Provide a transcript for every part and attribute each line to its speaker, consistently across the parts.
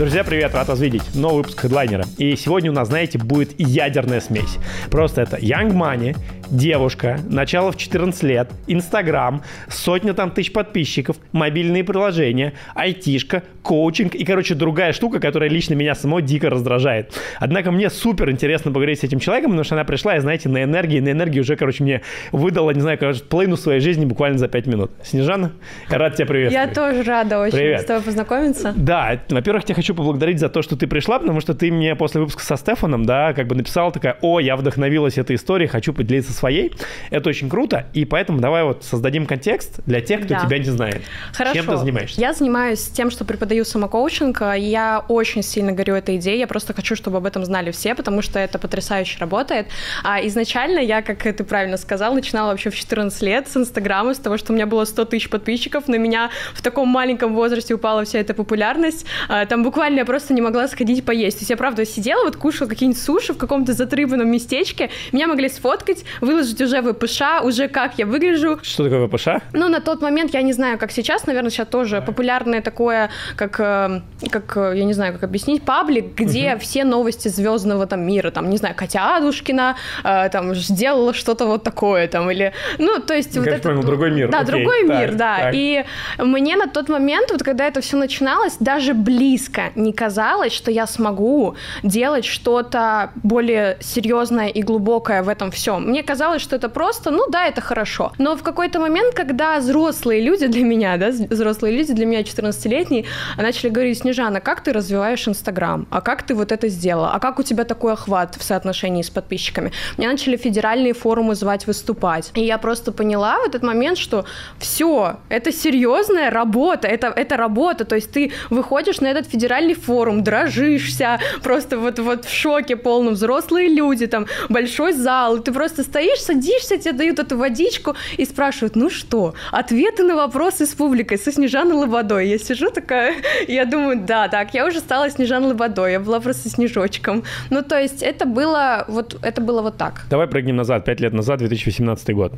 Speaker 1: Друзья, привет, рад вас видеть. Новый выпуск хедлайнера. И сегодня у нас, знаете, будет ядерная смесь. Просто это Young Money, девушка, начало в 14 лет, Инстаграм, сотня там тысяч подписчиков, мобильные приложения, айтишка, коучинг и, короче, другая штука, которая лично меня самого дико раздражает. Однако мне супер интересно поговорить с этим человеком, потому что она пришла, и, знаете, на энергии, на энергии уже, короче, мне выдала, не знаю, короче, половину своей жизни буквально за 5 минут. Снежана, я рад тебя приветствовать.
Speaker 2: Я тоже рада очень
Speaker 1: Привет.
Speaker 2: с тобой познакомиться.
Speaker 1: Да, во-первых, я хочу поблагодарить за то, что ты пришла, потому что ты мне после выпуска со Стефаном, да, как бы написала такая, о, я вдохновилась этой историей, хочу поделиться своей. Это очень круто, и поэтому давай вот создадим контекст для тех, кто
Speaker 2: Да.
Speaker 1: тебя не знает.
Speaker 2: Хорошо.
Speaker 1: Чем ты занимаешься?
Speaker 2: Я занимаюсь тем, что преподаю самокоучинг. и Я очень сильно горю этой идеей. Я просто хочу, чтобы об этом знали все, потому что это потрясающе работает. А изначально я, как ты правильно сказал, начинала вообще в 14 лет с Инстаграма, с того, что у меня было 100 тысяч подписчиков. На меня в таком маленьком возрасте упала вся эта популярность. А, Там буквально я просто не могла сходить поесть. То есть я, правда, сидела, вот кушала какие-нибудь суши в каком-то затрыбанном местечке. Меня могли сфоткать, выложить уже в ПШ, уже как я выгляжу.
Speaker 1: Что такое ВПШ?
Speaker 2: Ну, на тот момент, я не знаю, как сейчас, наверное, сейчас тоже популярное такое, как, э, как э, я не знаю, как объяснить, паблик, где все новости звездного там мира, там, не знаю, Катя Адушкина, э, там, сделала что-то вот такое, там, или, ну, то есть...
Speaker 1: Я,
Speaker 2: вот это-
Speaker 1: понял, другой мир.
Speaker 2: Да,
Speaker 1: Окей,
Speaker 2: другой
Speaker 1: так,
Speaker 2: мир, да.
Speaker 1: так.
Speaker 2: И мне на тот момент, вот когда это все начиналось, даже близко не казалось, что я смогу делать что-то более серьезное и глубокое в этом всем. Мне казалось, что это просто, ну да, это хорошо. Но в какой-то момент, когда взрослые люди для меня, да, взрослые люди для меня 14-летние, начали говорить, Снежана, как ты развиваешь Инстаграм? А как ты вот это сделала? А как у тебя такой охват в соотношении с подписчиками? Меня начали федеральные форумы звать выступать. И я просто поняла в этот момент, что все, это серьезная работа, это, это работа. То есть ты выходишь на этот федеральный форум, дрожишься, просто вот, вот в шоке полном, взрослые люди, там большой зал, ты просто стоишь, садишься, тебе дают эту водичку и спрашивают, ну что, ответы на вопросы с публикой, со Снежаной Лободой. Я сижу такая, я думаю, да, так, я уже стала Снежаной Лободой, я была просто снежочком. Ну, то есть это было вот, это было вот так.
Speaker 1: Давай прыгнем назад, 5 лет назад, 2018 год.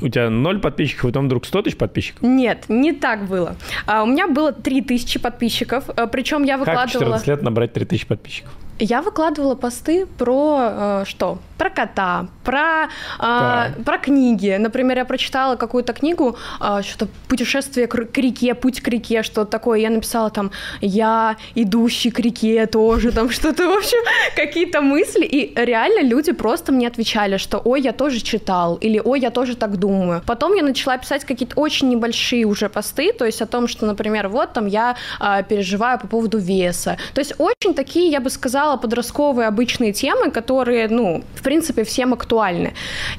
Speaker 1: У тебя ноль подписчиков, и потом вдруг 100 тысяч подписчиков.
Speaker 2: Нет, не так было. А, у меня было 3000 подписчиков, причем я
Speaker 1: Как
Speaker 2: выкладывала...
Speaker 1: 14 лет набрать 3000 подписчиков?
Speaker 2: Я выкладывала посты про э, что? Про кота, про, э,
Speaker 1: Так.
Speaker 2: про книги. Например, я прочитала какую-то книгу, э, что-то путешествие к, к реке, путь к реке, что-то такое. Я написала там я идущий к реке тоже, там что-то, в общем, какие-то мысли. И реально люди просто мне отвечали, что ой, я тоже читал, или ой, я тоже так думаю. Потом я начала писать какие-то очень небольшие уже посты, то есть о том, что, например, вот там я э, переживаю по поводу веса. То есть очень такие, я бы сказала, подростковые обычные темы, которые, ну, в принципе, всем актуальны.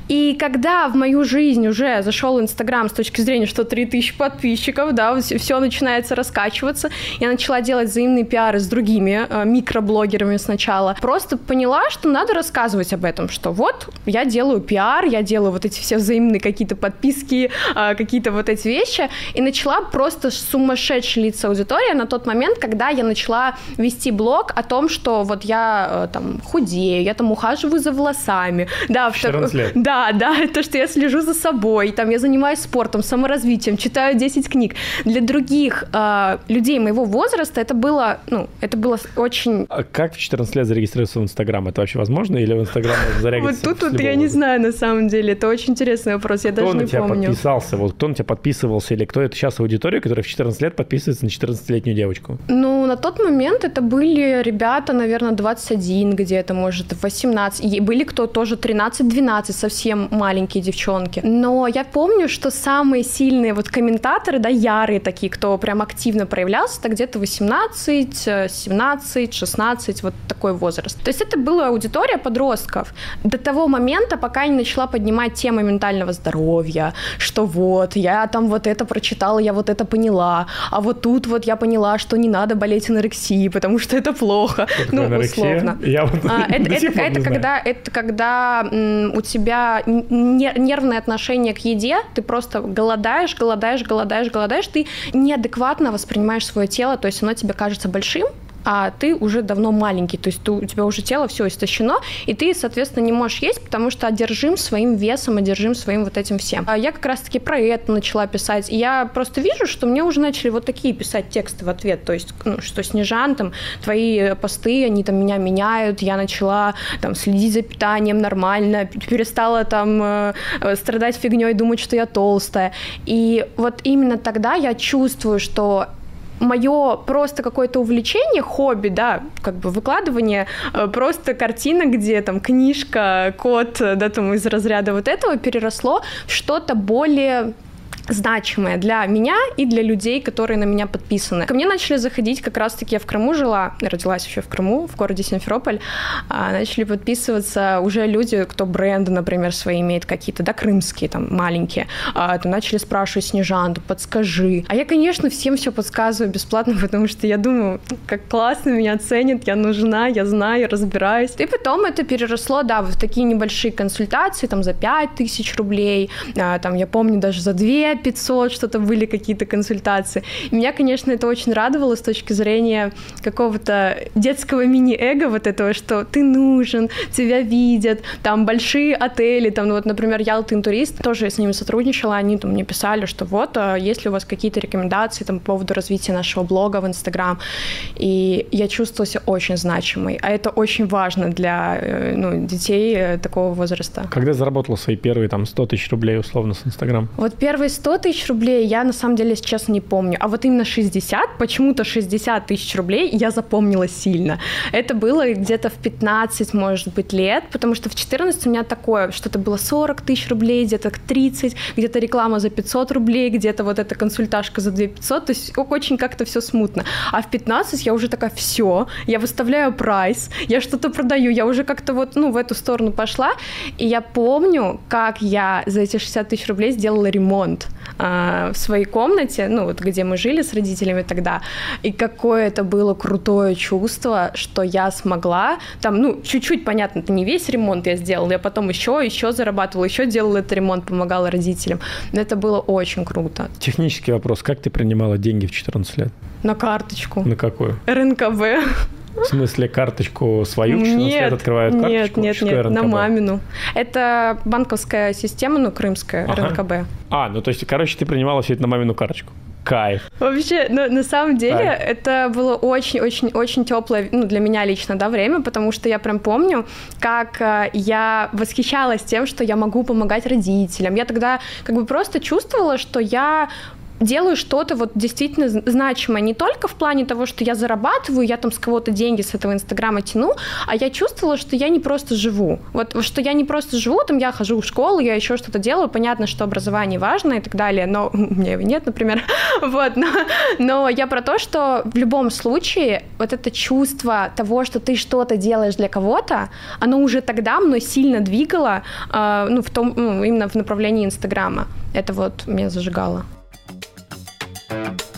Speaker 2: И когда в мою жизнь уже зашел Инстаграм с точки зрения, что 3000 подписчиков, да, все начинается раскачиваться, я начала делать взаимные пиары с другими э, микроблогерами сначала. Просто поняла, что надо рассказывать об этом, что вот я делаю пиар, я делаю вот эти все взаимные какие-то подписки, э, какие-то вот эти вещи, и начала просто сумасшедшая лица аудитория на тот момент, когда я начала вести блог о том, что вот я э, там худею, я там ухаживаю за волосами, да, в
Speaker 1: 14
Speaker 2: так-
Speaker 1: лет.
Speaker 2: да, да, то, что я слежу за собой, там я занимаюсь спортом, саморазвитием, читаю 10 книг. Для других э, людей моего возраста это было, ну, это было очень
Speaker 1: А как в 14 лет зарегистрироваться в Инстаграм? Это вообще возможно? Или в Инстаграм
Speaker 2: вот
Speaker 1: зарегистрироваться?
Speaker 2: тут вот я
Speaker 1: любого
Speaker 2: не знаю на самом деле, это очень интересный вопрос, я
Speaker 1: Кто
Speaker 2: даже
Speaker 1: на
Speaker 2: не
Speaker 1: тебя
Speaker 2: помню.
Speaker 1: подписался? Вот кто на тебя подписывался? Или кто это сейчас аудитория, которая в 14 лет подписывается на 14-летнюю девочку?
Speaker 2: Ну, на тот момент это были ребята, наверное, 21 где-то, может, 18. И были кто тоже 13-12, совсем маленькие девчонки. Но я помню, что самые сильные вот комментаторы, да, ярые такие, кто прям активно проявлялся, это где-то 18, э, 17, 16, вот такой возраст. То есть это была аудитория подростков. До того момента, пока я не начала поднимать темы ментального здоровья, что вот, я там вот это прочитала, я вот это поняла, а вот тут вот я поняла, что не надо болеть анорексией, потому что это плохо. Ну,
Speaker 1: анорексия?
Speaker 2: условно.
Speaker 1: Я вот
Speaker 2: А, это, это- это
Speaker 1: знаю.
Speaker 2: когда, это когда м, у тебя не- нервное отношение к еде, ты просто голодаешь, голодаешь, голодаешь, голодаешь, ты неадекватно воспринимаешь свое тело, то есть оно тебе кажется большим, а ты уже давно маленький, то есть ты, у тебя уже тело все истощено, и ты, соответственно, не можешь есть, потому что одержим своим весом, одержим своим вот этим всем. А я как раз-таки про это начала писать, и я просто вижу, что мне уже начали вот такие писать тексты в ответ, то есть, ну, что Снежан, там, твои посты, они там меня меняют, я начала там следить за питанием нормально, перестала там э, страдать фигней, думать, что я толстая. И вот именно тогда я чувствую, что мое просто какое-то увлечение, хобби, да, как бы выкладывание, э, просто картина, где там книжка, код, да, там из разряда вот этого переросло в что-то более значимое для меня и для людей, которые на меня подписаны. Ко мне начали заходить, как раз-таки я в Крыму жила, родилась еще в Крыму, в городе Симферополь, а, начали подписываться уже люди, кто бренды, например, свои имеет какие-то, да, крымские, там, маленькие, а, начали спрашивать Снежан, подскажи. А я, конечно, всем все подсказываю бесплатно, потому что я думаю, как классно меня ценят, я нужна, я знаю, разбираюсь. И потом это переросло, да, в такие небольшие консультации, там, за 5 тысяч рублей, а, там, я помню, даже за 2 500, что-то были какие-то консультации. И меня, конечно, это очень радовало с точки зрения какого-то детского мини-эго вот этого, что ты нужен, тебя видят, там большие отели, там, ну, вот, например, Ялтин турист, тоже я с ними сотрудничала, они там мне писали, что вот, а есть ли у вас какие-то рекомендации там по поводу развития нашего блога в Инстаграм, и я чувствовала себя очень значимой, а это очень важно для э, ну, детей э, такого возраста.
Speaker 1: Когда заработала свои первые там 100 тысяч рублей условно с Инстаграм?
Speaker 2: Вот первые 100 тысяч рублей я на самом деле, честно, не помню. А вот именно 60, почему-то 60 тысяч рублей я запомнила сильно. Это было где-то в 15, может быть, лет, потому что в 14 у меня такое, что-то было 40 тысяч рублей, где-то 30, где-то реклама за 500 рублей, где-то вот эта консультажка за 2 500, то есть очень как-то все смутно. А в 15 я уже такая, все, я выставляю прайс, я что-то продаю, я уже как-то вот, ну, в эту сторону пошла, и я помню, как я за эти 60 тысяч рублей сделала ремонт э, в своей комнате, ну вот где мы жили с родителями тогда, и какое это было крутое чувство, что я смогла, там, ну, чуть-чуть, понятно, это не весь ремонт я сделала, я потом еще, еще зарабатывала, еще делала этот ремонт, помогала родителям, но это было очень круто.
Speaker 1: Технический вопрос, как ты принимала деньги в 14 лет?
Speaker 2: На карточку.
Speaker 1: На какую?
Speaker 2: РНКБ.
Speaker 1: В смысле, карточку свою в 14
Speaker 2: нет,
Speaker 1: лет открывают
Speaker 2: карточку? Нет, нет, нет, на мамину. Это банковская система, ну, крымская, ага. РНКБ.
Speaker 1: А, ну то есть, короче, ты принимала все это на мамину карточку. Кайф.
Speaker 2: Вообще, ну, на самом деле, Кайф. это было очень-очень-очень теплое, ну, для меня лично, да, время, потому что я прям помню, как э, я восхищалась тем, что я могу помогать родителям. Я тогда как бы просто чувствовала, что я делаю что-то вот действительно значимое не только в плане того, что я зарабатываю, я там с кого-то деньги с этого Инстаграма тяну, а я чувствовала, что я не просто живу. Вот что я не просто живу, там я хожу в школу, я еще что-то делаю, понятно, что образование важно и так далее, но у меня его нет, например. Вот, но, но я про то, что в любом случае вот это чувство того, что ты что-то делаешь для кого-то, оно уже тогда мной сильно двигало, э, ну, в том, ну, именно в направлении Инстаграма. Это вот меня зажигало. Thank you.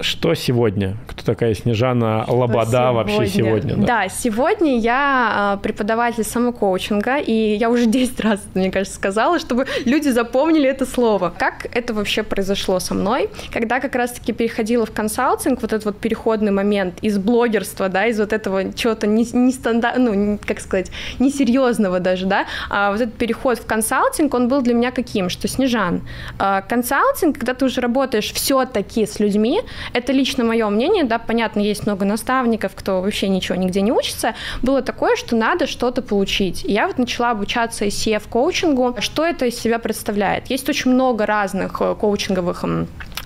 Speaker 1: Что сегодня? Кто такая Снежана Лобода сегодня? вообще сегодня?
Speaker 2: Да, да сегодня я э, преподаватель самокоучинга, и я уже 10 раз, мне кажется, сказала, чтобы люди запомнили это слово. Как это вообще произошло со мной? Когда как раз-таки переходила в консалтинг, вот этот вот переходный момент из блогерства, да, из вот этого чего-то не, не ну, как сказать, несерьезного даже, да, а вот этот переход в консалтинг, он был для меня каким? Что, Снежан, э, консалтинг, когда ты уже работаешь все-таки с людьми, это лично мое мнение, да, понятно, есть много наставников, кто вообще ничего нигде не учится, было такое, что надо что-то получить. И я вот начала обучаться ICF-коучингу. Что это из себя представляет? Есть очень много разных э, коучинговых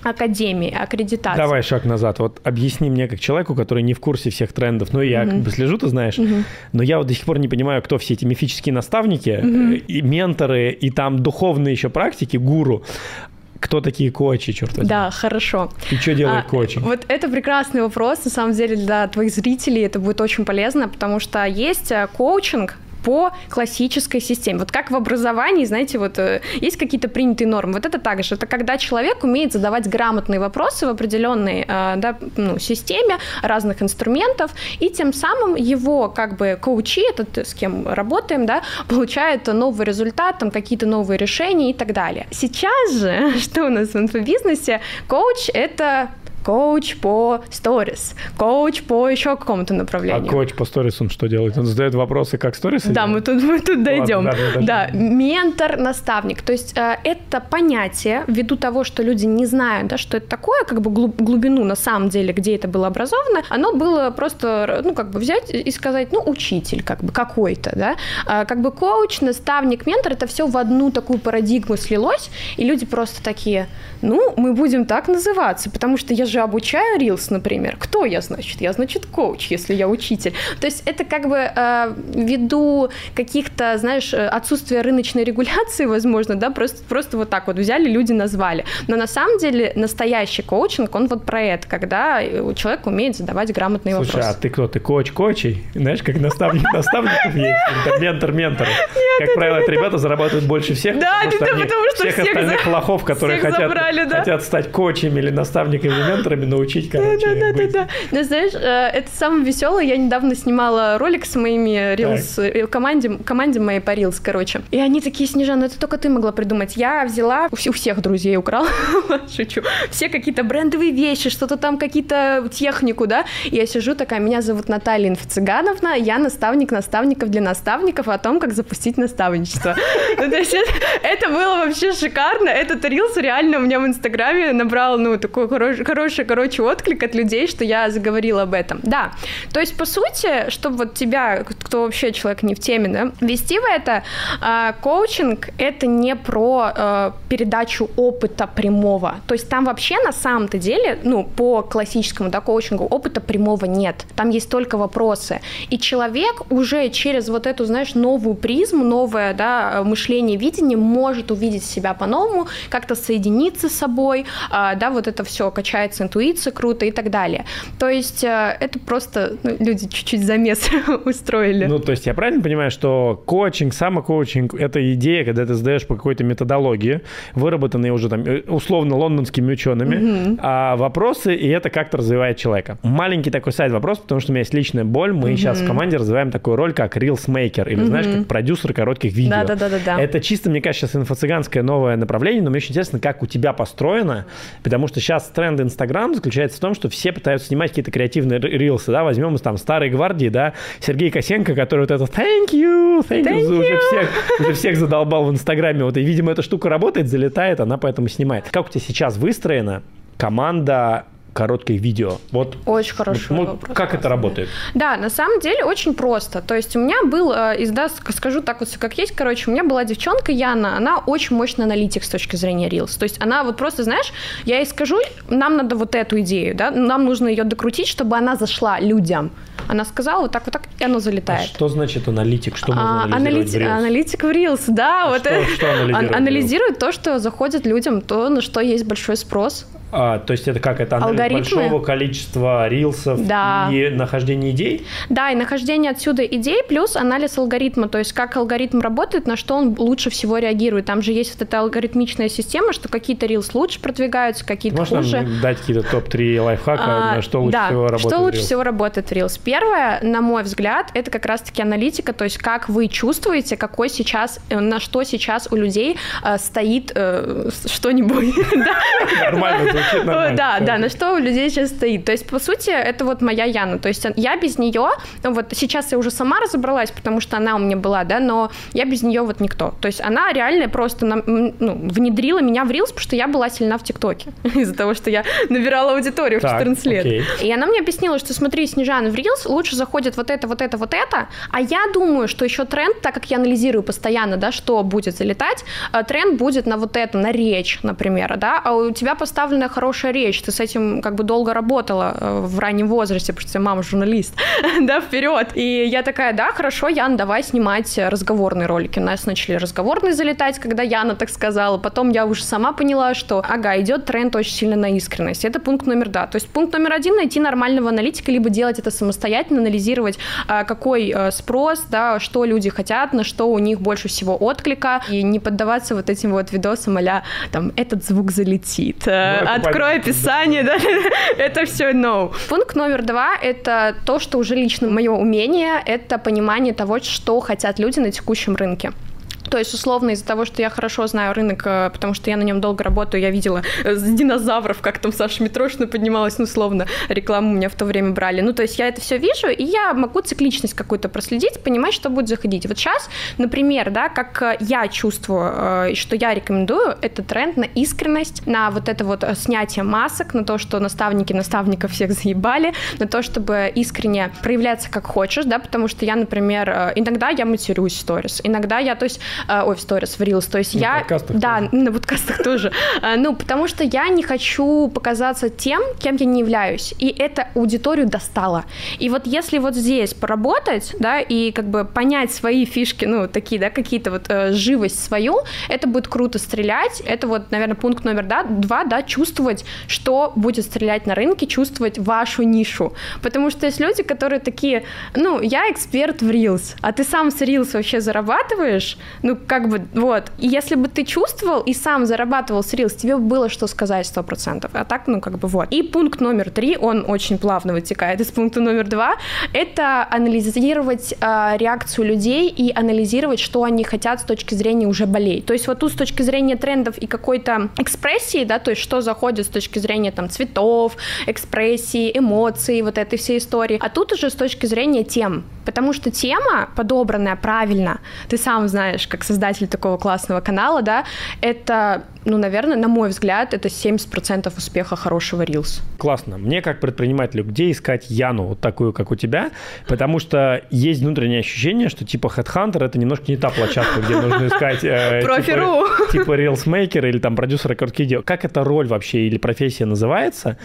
Speaker 2: академии, аккредитации.
Speaker 1: Давай шаг назад. Вот объясни мне, как человеку, который не в курсе всех трендов, ну, я mm-hmm. как бы слежу, ты знаешь, mm-hmm. но я вот до сих пор не понимаю, кто все эти мифические наставники, mm-hmm. и менторы, и там духовные еще практики, гуру. Кто такие коучи, черт возьми?
Speaker 2: Да, хорошо.
Speaker 1: И что делают а, коучи?
Speaker 2: Вот это прекрасный вопрос, на самом деле, для твоих зрителей это будет очень полезно, потому что есть э, коучинг, по классической системе. Вот как в образовании, знаете, вот э, есть какие-то принятые нормы. Вот это также. Это когда человек умеет задавать грамотные вопросы в определенной э, да, ну, системе разных инструментов, и тем самым его как бы коучи, этот, с кем работаем, да, получают новый результат, там какие-то новые решения и так далее. Сейчас же, что у нас в инфобизнесе, коуч — это коуч по сторис, коуч по еще какому-то
Speaker 1: А
Speaker 2: направлению.
Speaker 1: коуч по сторис он что делает? Он задает вопросы, как сторисы?
Speaker 2: Да, мы тут, мы тут дойдем.
Speaker 1: ладно, дождем.
Speaker 2: да, ментор, наставник. То есть э, это понятие, ввиду того, что люди не знают, да, что это такое, как бы глуб- глубину на самом деле, где это было образовано, оно было просто, ну, как бы взять и сказать, ну, учитель, как бы какой-то, да. А, как бы коуч, наставник, ментор, это все в одну такую парадигму слилось, и люди просто такие, ну, мы будем так называться, потому что я же обучаю Reels, например. Кто я, значит? Я, значит, коуч, если я учитель. То есть это как бы э, ввиду каких-то, знаешь, э, отсутствия рыночной регуляции, возможно, да, просто, просто вот так вот взяли, люди назвали. Но на самом деле настоящий коучинг, он вот про это, когда э, человек умеет задавать грамотные
Speaker 1: Слушай, а
Speaker 2: вопросы.
Speaker 1: ты кто? Ты коуч коучей? Знаешь, как наставник наставников есть? Ментор ментора. Как правило, это ребята зарабатывают больше всех,
Speaker 2: Да,
Speaker 1: потому что
Speaker 2: да,
Speaker 1: они
Speaker 2: потому что
Speaker 1: всех
Speaker 2: всех
Speaker 1: остальных
Speaker 2: за-
Speaker 1: лохов, которые хотят,
Speaker 2: забрали, да.
Speaker 1: хотят стать коучами или наставниками, менторами, научить, короче,
Speaker 2: Да, да, да,
Speaker 1: быть.
Speaker 2: да. Ну, знаешь, э, это самое веселое. Я недавно снимала ролик с моими Reels, э, команде, команде моей по Reels, короче. И они такие, Снежана, это только ты могла придумать. Я взяла, у вс- у всех друзей украла, шучу, все какие-то брендовые вещи, что-то там, какие-то технику, да. Я сижу такая, меня зовут Наталья Инфо-Цыгановна, я наставник наставников для наставников о том, как запустить наставничество. Ну, то есть это, это было вообще шикарно. Этот Reels реально у меня в Инстаграме набрал, ну, такой хороший, хороший, короче, отклик от людей, что я заговорила об этом. Да, то есть, по сути, чтобы вот тебя, кто вообще человек не в теме, да, вести в это, а, коучинг — это не про э, передачу опыта прямого. То есть там вообще на самом-то деле, ну, по классическому, да, коучингу опыта прямого нет. Там есть только вопросы. И человек уже через вот эту, знаешь, новую призму, новое, да, мышление, видение может увидеть себя по-новому, как-то соединиться с собой, а, да, вот это все качается интуиция круто и так далее. То есть э, это просто ну, люди чуть-чуть замес устроили.
Speaker 1: Ну, то есть я правильно понимаю, что коучинг, самокоучинг — это идея, когда ты сдаешь по какой-то методологии, выработанной уже там э, условно лондонскими учеными, а вопросы, и это как-то развивает человека. Маленький такой сайт вопрос, потому что у меня есть личная боль. Мы сейчас в команде развиваем такую роль, как Maker, или, знаешь, как продюсер коротких видео.
Speaker 2: Да-да-да-да-да.
Speaker 1: Это чисто, мне кажется, сейчас инфо-цыганское новое направление, но мне очень интересно, как у тебя построено, потому что сейчас тренд Инстаграм заключается в том, что все пытаются снимать какие-то креативные рилсы, да, возьмем из там старой гвардии, да, Сергей Косенко, который вот это thank you, thank, you,
Speaker 2: Thank
Speaker 1: уже
Speaker 2: you.
Speaker 1: всех, уже всех задолбал в Инстаграме, вот, и, видимо, эта штука работает, залетает, она поэтому снимает. Как у тебя сейчас выстроена команда коротких видео? Вот
Speaker 2: Очень хороший
Speaker 1: ну,
Speaker 2: вопрос.
Speaker 1: как это работает?
Speaker 2: Да, на самом деле очень просто. То есть у меня был, э, из, да, ск- скажу так вот, как есть, короче, у меня была девчонка Яна, она очень мощный аналитик с точки зрения Reels. То есть она вот просто, знаешь, я ей скажу, нам надо вот эту идею, да, нам нужно ее докрутить, чтобы она зашла людям. Она сказала вот так, вот так, и оно
Speaker 1: А
Speaker 2: залетает.
Speaker 1: что значит аналитик? Что можно
Speaker 2: А,
Speaker 1: анализировать в
Speaker 2: аналити-
Speaker 1: Reels?
Speaker 2: аналитик в Reels, да, вот
Speaker 1: что-
Speaker 2: это.
Speaker 1: что анализирует
Speaker 2: анализирует то, что заходит людям, то, на что есть большой спрос.
Speaker 1: А, то есть это как? Это анализ
Speaker 2: Алгоритмы?
Speaker 1: большого количества рилсов
Speaker 2: Да.
Speaker 1: и нахождение идей?
Speaker 2: Да, и нахождение отсюда идей, плюс анализ алгоритма, то есть как алгоритм работает, на что он лучше всего реагирует. Там же есть вот эта алгоритмичная система, что какие-то рилс лучше продвигаются, какие-то
Speaker 1: можешь
Speaker 2: хуже.
Speaker 1: нам дать какие-то топ-3 лайфхака,
Speaker 2: А,
Speaker 1: на что лучше
Speaker 2: да,
Speaker 1: всего работает
Speaker 2: что лучше
Speaker 1: Reels?
Speaker 2: всего работает в Reels? Первое, на мой взгляд, это как раз-таки аналитика, то есть как вы чувствуете, какой сейчас, э, на что сейчас у людей э, стоит э, что-нибудь.
Speaker 1: Нормально звучит, нормально.
Speaker 2: Да, да, на что у людей сейчас стоит. То есть, по сути, это вот моя Яна. То есть я без нее, ну вот сейчас я уже сама разобралась, потому что она у меня была, да, но я без нее вот никто. То есть она реально просто ну, внедрила меня в Reels, потому что я была сильна в ТикТоке из-за того, что я набирала аудиторию в
Speaker 1: Так,
Speaker 2: 14 лет. И она мне объяснила, что смотри, Снежан, в Reels лучше заходит вот это, вот это, вот это, а я думаю, что еще тренд, так как я анализирую постоянно, да, что будет залетать, э, тренд будет на вот это, на речь, например, да, а у тебя поставленная хорошая речь, ты с этим как бы долго работала э, в раннем возрасте, потому что мама журналист, да, вперед. И я такая, да, хорошо, Ян, давай снимать разговорные ролики. У нас начали разговорные залетать, когда Яна так сказала. Потом я уже сама поняла, что, ага, идет тренд очень сильно на искренность. Это пункт номер два. То есть пункт номер один — найти нормального аналитика, либо делать это самостоятельно, анализировать, а, какой э, спрос, да, что люди хотят, на что у них больше всего отклика, и не поддаваться вот этим вот видосам а там, этот звук залетит,
Speaker 1: Ну, это
Speaker 2: открой описание, да, это все no. Пункт номер два — это то, что уже лично мое умение, это понимание того, что хотят люди на текущем рынке. То есть, условно, из-за того, что я хорошо знаю рынок, э, потому что я на нем долго работаю, я видела э, динозавров, как там Саша Митрошина поднималась, ну, условно, рекламу у меня в то время брали. Ну, то есть я это все вижу, и я могу цикличность какую-то проследить, понимать, что будет заходить. Вот сейчас, например, да, как э, я чувствую, что я рекомендую, это тренд на искренность, на вот это вот снятие масок, на то, что наставники наставников всех заебали, на то, чтобы искренне проявляться как хочешь, да, потому что я, например, иногда я матерюсь в сторис, иногда я, то есть ой, в сторис, в Reels, то есть
Speaker 1: на
Speaker 2: я... Да,
Speaker 1: тоже.
Speaker 2: на подкастах тоже. Э, ну, потому что я не хочу показаться тем, кем я не являюсь, и это аудиторию достало. И вот если вот здесь поработать, да, и как бы понять свои фишки, ну, такие, да, какие-то вот э, живость свою, это будет круто стрелять, это вот, наверное, пункт номер да, два, да, чувствовать, что будет стрелять на рынке, чувствовать вашу нишу, потому что есть люди, которые такие, ну, я эксперт в Reels, а ты сам с Reels вообще зарабатываешь, ну, как бы, вот. И если бы ты чувствовал и сам зарабатывал с Reels, тебе было что сказать сто процентов. А так, ну, как бы, вот. И пункт номер три, он очень плавно вытекает из пункта номер два, это анализировать э, реакцию людей и анализировать, что они хотят с точки зрения уже болей. То есть вот тут с точки зрения трендов и какой-то экспрессии, да, то есть что заходит с точки зрения там цветов, экспрессии, эмоций, вот этой всей истории. А тут уже с точки зрения тем. Потому что тема, подобранная правильно, ты сам знаешь, как создатель такого классного канала, да, это, ну, наверное, на мой взгляд, это 70% успеха хорошего Reels.
Speaker 1: Классно. Мне как предпринимателю, где искать Яну, вот такую, как у тебя? Потому что есть внутреннее ощущение, что типа Headhunter это немножко не та площадка, где нужно искать э, типа, типа Reelsmaker или там продюсера коротких видео. Как эта роль вообще или профессия называется?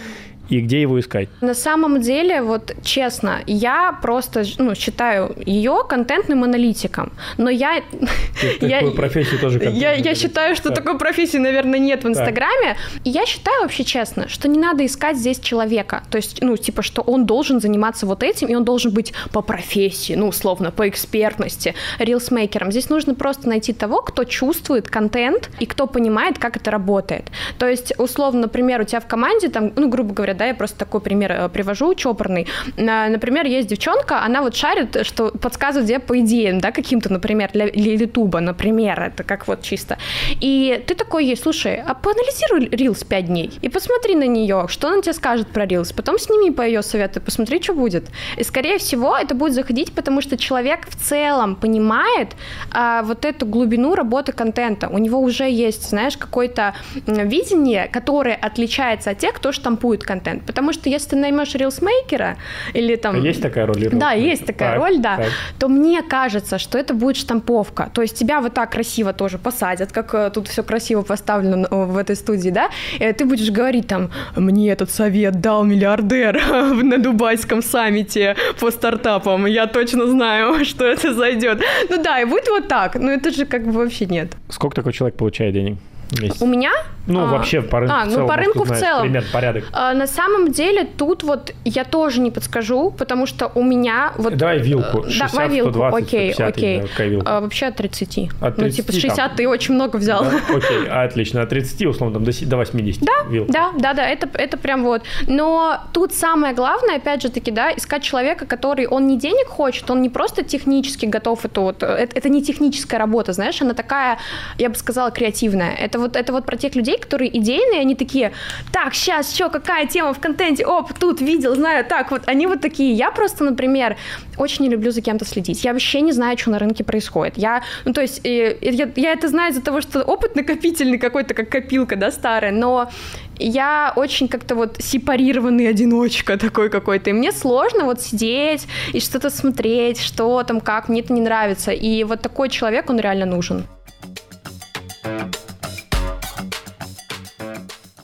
Speaker 1: И где его искать?
Speaker 2: На самом деле, вот честно, я просто ну, считаю ее контентным аналитиком, но я...
Speaker 1: я такую профессию тоже
Speaker 2: я, я считаю, что такой профессии, наверное, нет в Инстаграме. И я считаю вообще честно, что не надо искать здесь человека. То есть, ну, типа, что он должен заниматься вот этим, и он должен быть по профессии, ну, условно, по экспертности, рилсмейкером. Здесь нужно просто найти того, кто чувствует контент и кто понимает, как это работает. То есть, условно, например, у тебя в команде, там, ну, грубо говоря, да, я просто такой пример э, привожу, чопорный. Например, есть девчонка, она вот шарит, что подсказывает где по идеям, да, каким-то, например, для, для Ютуба, например, это как вот чисто. И ты такой ей, слушай, а поанализируй Reels 5 дней и посмотри на нее, что она тебе скажет про Reels, потом сними по ее совету, посмотри, что будет. И, скорее всего, это будет заходить, потому что человек в целом понимает а, вот эту глубину работы контента. У него уже есть, знаешь, какое-то видение, которое отличается от тех, кто штампует контент контент. Потому что если ты наймешь рилсмейкера или там... А
Speaker 1: есть такая роль?
Speaker 2: Да, есть такая так, роль, да. Так. То мне кажется, что это будет штамповка. То есть тебя вот так красиво тоже посадят, как э, тут все красиво поставлено в этой студии, да? И ты будешь говорить там, мне этот совет дал миллиардер на дубайском саммите по стартапам. Я точно знаю, что это зайдет. Ну да, и будет вот так. Но это же как бы вообще нет.
Speaker 1: Сколько такой человек получает денег?
Speaker 2: Месяц. У меня?
Speaker 1: Ну, а, вообще по рынку
Speaker 2: а,
Speaker 1: в целом.
Speaker 2: Ну, по рынку в целом.
Speaker 1: Пример, порядок.
Speaker 2: А, на самом деле, тут вот я тоже не подскажу, потому что у меня вот...
Speaker 1: Давай вилку. 60,
Speaker 2: Давай вилку,
Speaker 1: 120,
Speaker 2: окей,
Speaker 1: 150,
Speaker 2: окей.
Speaker 1: А,
Speaker 2: вообще от 30.
Speaker 1: От 30
Speaker 2: ну, типа с 60 там. ты очень много взял.
Speaker 1: Да? Окей, отлично. От 30, условно, там, до, до 80
Speaker 2: да,
Speaker 1: вилка.
Speaker 2: Да, да, да, это, это прям вот. Но тут самое главное, опять же таки, да, искать человека, который, он не денег хочет, он не просто технически готов, это вот, это, это не техническая работа, знаешь, она такая, я бы сказала, креативная. Это вот, это вот про тех людей, которые идейные, они такие, так, сейчас, что, какая тема в контенте, оп, тут видел, знаю, так, вот, они вот такие. Я просто, например, очень не люблю за кем-то следить. Я вообще не знаю, что на рынке происходит. Я, ну, то есть, э, я, я это знаю из-за того, что опыт накопительный какой-то, как копилка, да, старая, но я очень как-то вот сепарированный одиночка такой какой-то, и мне сложно вот сидеть и что-то смотреть, что там, как, мне это не нравится, и вот такой человек, он реально нужен.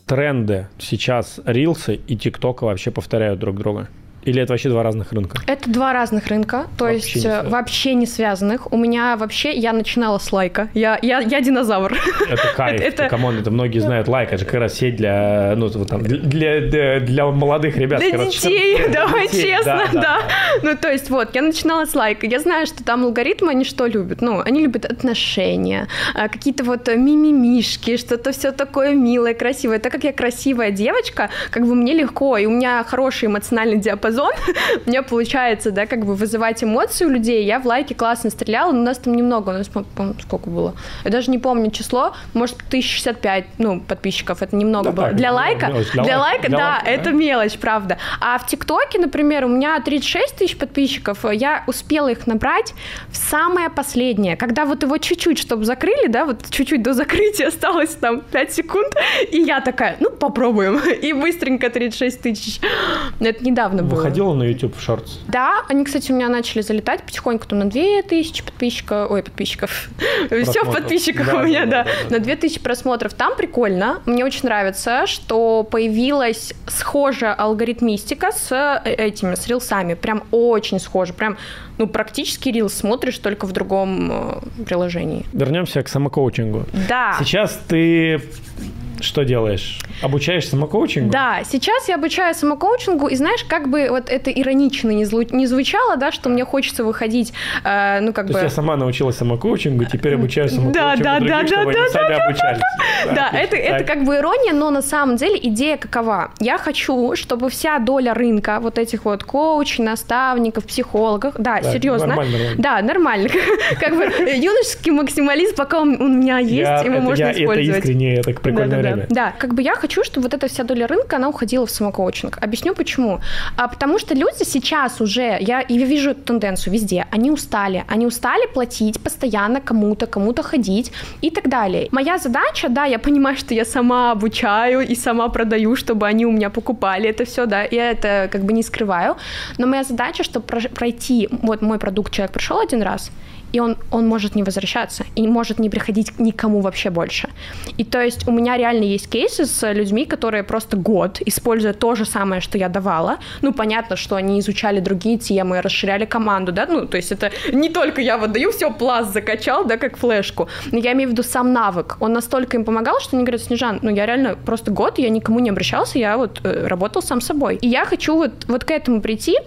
Speaker 1: Тренды сейчас рилсы и тиктока вообще повторяют друг друга? Или это вообще два разных рынка?
Speaker 2: Это два разных рынка, то вообще есть не э, вообще не связанных. У меня вообще, я начинала с лайка. Я, я, я динозавр.
Speaker 1: Это кайф, это, come on, это многие знают лайк, это же как раз сеть для, ну, там, для, для, для молодых ребят.
Speaker 2: Для детей, раз, давай детей. честно, да, да. да. Ну, то есть вот, я начинала с лайка. Я знаю, что там алгоритмы, они что любят? Ну, они любят отношения, а, какие-то вот мимимишки, что-то все такое милое, красивое. Так как я красивая девочка, как бы мне легко, и у меня хороший эмоциональный диапазон, диапазон, у меня получается, да, как бы вызывать эмоции у людей. Я в лайке классно стреляла, но у нас там немного, у нас, по-моему, сколько было? Я даже не помню число, может, 1065, ну, подписчиков, это немного
Speaker 1: Да
Speaker 2: было.
Speaker 1: так,
Speaker 2: Для лайка,
Speaker 1: мелочь. Для
Speaker 2: для
Speaker 1: лайка,
Speaker 2: лайка,
Speaker 1: для
Speaker 2: да,
Speaker 1: лайка,
Speaker 2: это
Speaker 1: да.
Speaker 2: мелочь, правда. А в ТикТоке, например, у меня 36 тысяч подписчиков, я успела их набрать в самое последнее, когда вот его чуть-чуть, чтобы закрыли, да, вот чуть-чуть до закрытия осталось там 5 секунд, и я такая, ну, попробуем, и быстренько 36 тысяч. Это недавно было.
Speaker 1: Выходила на YouTube в шортс.
Speaker 2: Да, они, кстати, у меня начали залетать потихоньку там на 2000 подписчиков, ой, подписчиков, все
Speaker 1: Просмотров.
Speaker 2: подписчиков
Speaker 1: Да,
Speaker 2: у меня,
Speaker 1: да,
Speaker 2: да,
Speaker 1: да, да, да.
Speaker 2: на 2000 просмотров. Там прикольно, мне очень нравится, что появилась схожая алгоритмистика с э, этими, с рилсами, прям очень схоже, прям, ну, практически рилс смотришь только в другом э, приложении.
Speaker 1: Вернемся к самокоучингу.
Speaker 2: Да.
Speaker 1: Сейчас ты что делаешь? Обучаешь самокоучингу?
Speaker 2: Да, сейчас я обучаю самокоучингу, и знаешь, как бы вот это иронично не, злу- не звучало, да, что мне хочется выходить, э, ну, как
Speaker 1: То
Speaker 2: бы...
Speaker 1: есть я сама научилась самокоучингу, теперь обучаю самокоучингу
Speaker 2: Да, да,
Speaker 1: других,
Speaker 2: да,
Speaker 1: чтобы
Speaker 2: да,
Speaker 1: они сами обучались.
Speaker 2: Да,
Speaker 1: отлично.
Speaker 2: это, это
Speaker 1: Так.
Speaker 2: как бы ирония, но на самом деле идея какова? Я хочу, чтобы вся доля рынка вот этих вот коучей, наставников, психологов, да,
Speaker 1: Да,
Speaker 2: серьезно,
Speaker 1: нормально, нормально.
Speaker 2: да, нормально, как бы юношеский максимализм, пока он у меня есть, его можно
Speaker 1: я- это
Speaker 2: использовать.
Speaker 1: искренне, прикольное
Speaker 2: Да-да-да.
Speaker 1: Время.
Speaker 2: Да, как бы я хочу, чтобы вот эта вся доля рынка, она уходила в самокоучинг. Объясню почему. А потому что люди сейчас уже, я, я вижу эту тенденцию везде, они устали. Они устали платить постоянно кому-то, кому-то ходить и так далее. Моя задача, да, я понимаю, что я сама обучаю и сама продаю, чтобы они у меня покупали это все, да, я это как бы не скрываю. Но моя задача, чтобы пройти, вот мой продукт человек пришел один раз, и он, он может не возвращаться, и может не приходить никому вообще больше. И то есть у меня реально есть кейсы с людьми, которые просто год, используя то же самое, что я давала, ну, понятно, что они изучали другие темы, расширяли команду, да, ну, то есть это не только я вот даю, все, пласт закачал, да, как флешку, но я имею в виду сам навык, он настолько им помогал, что они говорят, Снежан, ну, я реально просто год, я никому не обращался, я вот э, работал сам собой. И я хочу вот, вот к этому прийти,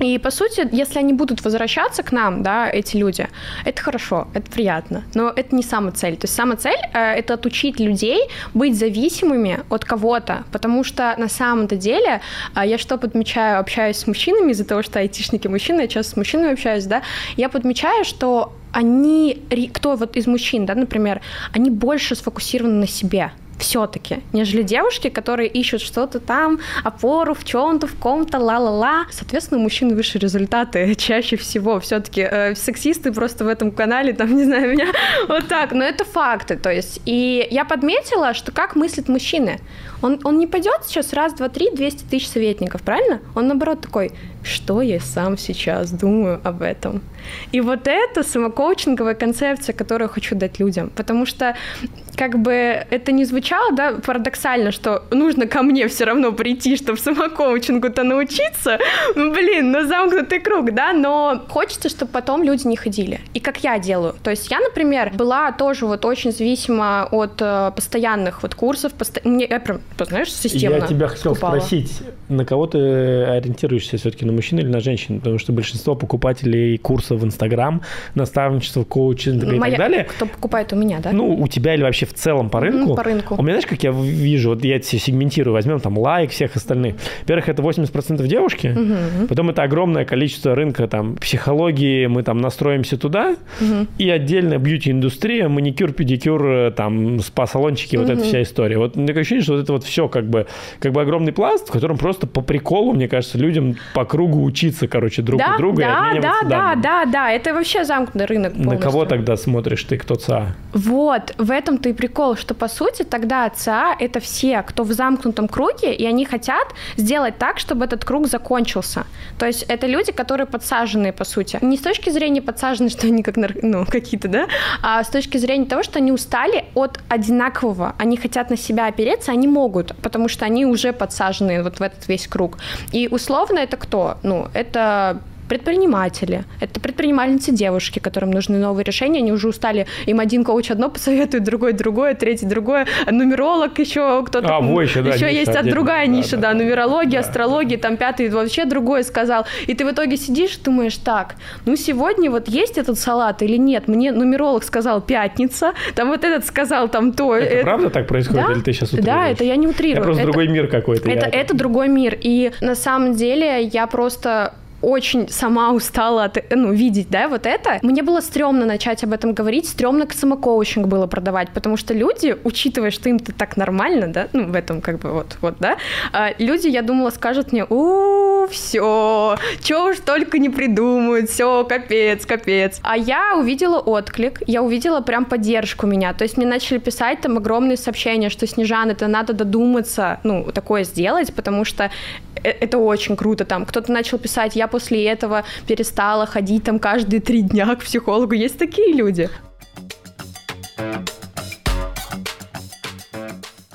Speaker 2: и, по сути, если они будут возвращаться к нам, да, эти люди, это хорошо, это приятно, но это не самая цель. То есть самая цель э, это отучить людей быть зависимыми от кого-то, потому что на самом-то деле э, я что подмечаю, общаюсь с мужчинами из-за того, что айтишники мужчины, я часто с мужчинами общаюсь, да, я подмечаю, что они, кто вот из мужчин, да, например, они больше сфокусированы на себе, все-таки, нежели девушки, которые ищут что-то там, опору в чем-то, в ком-то, ла-ла-ла. Соответственно, у мужчин выше результаты чаще всего. Все-таки э, сексисты просто в этом канале, там, не знаю, меня вот так. Но это факты, то есть. И я подметила, что как мыслят мужчины. Он, он не пойдет сейчас раз, два, три, 200 тысяч советников, правильно? Он наоборот такой, что я сам сейчас думаю об этом. И вот это самокоучинговая концепция, которую хочу дать людям. Потому что как бы это не звучало, да, парадоксально, что нужно ко мне все равно прийти, чтобы самокоучингу-то научиться. Ну, блин, ну замкнутый круг, да, но хочется, чтобы потом люди не ходили. И как я делаю. То есть я, например, была тоже вот очень зависима от э, постоянных вот курсов. Посто... Мне, я прям, знаешь, системно
Speaker 1: Я тебя хотел
Speaker 2: скупала.
Speaker 1: спросить, на кого ты ориентируешься все-таки, на мужчин или на женщин? Потому что большинство покупателей курсов в Инстаграм, наставничество, коучинг и
Speaker 2: Моя-
Speaker 1: так далее,
Speaker 2: Кто покупает у меня, да?
Speaker 1: ну, у тебя или вообще в целом по рынку?
Speaker 2: по рынку.
Speaker 1: У меня, знаешь, как я вижу, вот я все сегментирую, возьмем там лайк, всех остальных. Во-первых, это 80% девушки,
Speaker 2: Мгм.
Speaker 1: потом это огромное количество рынка там психологии, мы там настроимся туда,
Speaker 2: Мгм.
Speaker 1: и отдельная бьюти-индустрия, маникюр, педикюр, э, там, спа-салончики, вот эта вся история. Вот мне такое ощущение, что вот это вот все как бы, как бы огромный пласт, в котором просто по приколу, мне кажется, людям по кругу учиться, короче, друг
Speaker 2: да,
Speaker 1: у друга и
Speaker 2: да, да, да,
Speaker 1: данными.
Speaker 2: да, да, это вообще замкнутый рынок
Speaker 1: На кого
Speaker 2: полностью.
Speaker 1: тогда смотришь ты, кто ЦА?
Speaker 2: Вот, в этом-то прикол, что по сути тогда ЦА это все, кто в замкнутом круге, и они хотят сделать так, чтобы этот круг закончился. То есть это люди, которые подсаженные, по сути. Не с точки зрения подсажены, что они как нар- ну, какие-то, да, а с точки зрения того, что они устали от одинакового. Они хотят на себя опереться, они могут, потому что они уже подсажены вот в этот весь круг. И условно это кто? Ну, это предприниматели, это предпринимательницы девушки, которым нужны новые решения, они уже устали, им один коуч одно посоветует, другой другое, третий другое, нумеролог еще кто-то,
Speaker 1: а, еще, да,
Speaker 2: еще есть отдельно. другая ниша, да, да, да нумерология, да. астрология, там пятый вообще другое сказал, и ты в итоге сидишь, думаешь, так, ну сегодня вот есть этот салат или нет, мне нумеролог сказал пятница, там вот этот сказал там то.
Speaker 1: Это, это... правда так происходит, да? или ты сейчас утрируешь?
Speaker 2: Да, это я не утрирую.
Speaker 1: Это просто
Speaker 2: это,
Speaker 1: другой мир какой-то.
Speaker 2: Это,
Speaker 1: я...
Speaker 2: это другой мир, и на самом деле я просто очень сама устала от, ну, видеть, да, вот это. Мне было стрёмно начать об этом говорить, стрёмно самокоучинг было продавать, потому что люди, учитывая, что им-то так нормально, да, ну, в этом как бы вот, вот, да, а, люди, я думала, скажут мне, у все, чё уж только не придумают, все, капец, капец. А я увидела отклик, я увидела прям поддержку меня, то есть мне начали писать там огромные сообщения, что Снежан, это надо додуматься, ну, такое сделать, потому что это очень круто, там, кто-то начал писать, я после этого перестала ходить там каждые три дня к психологу. Есть такие люди.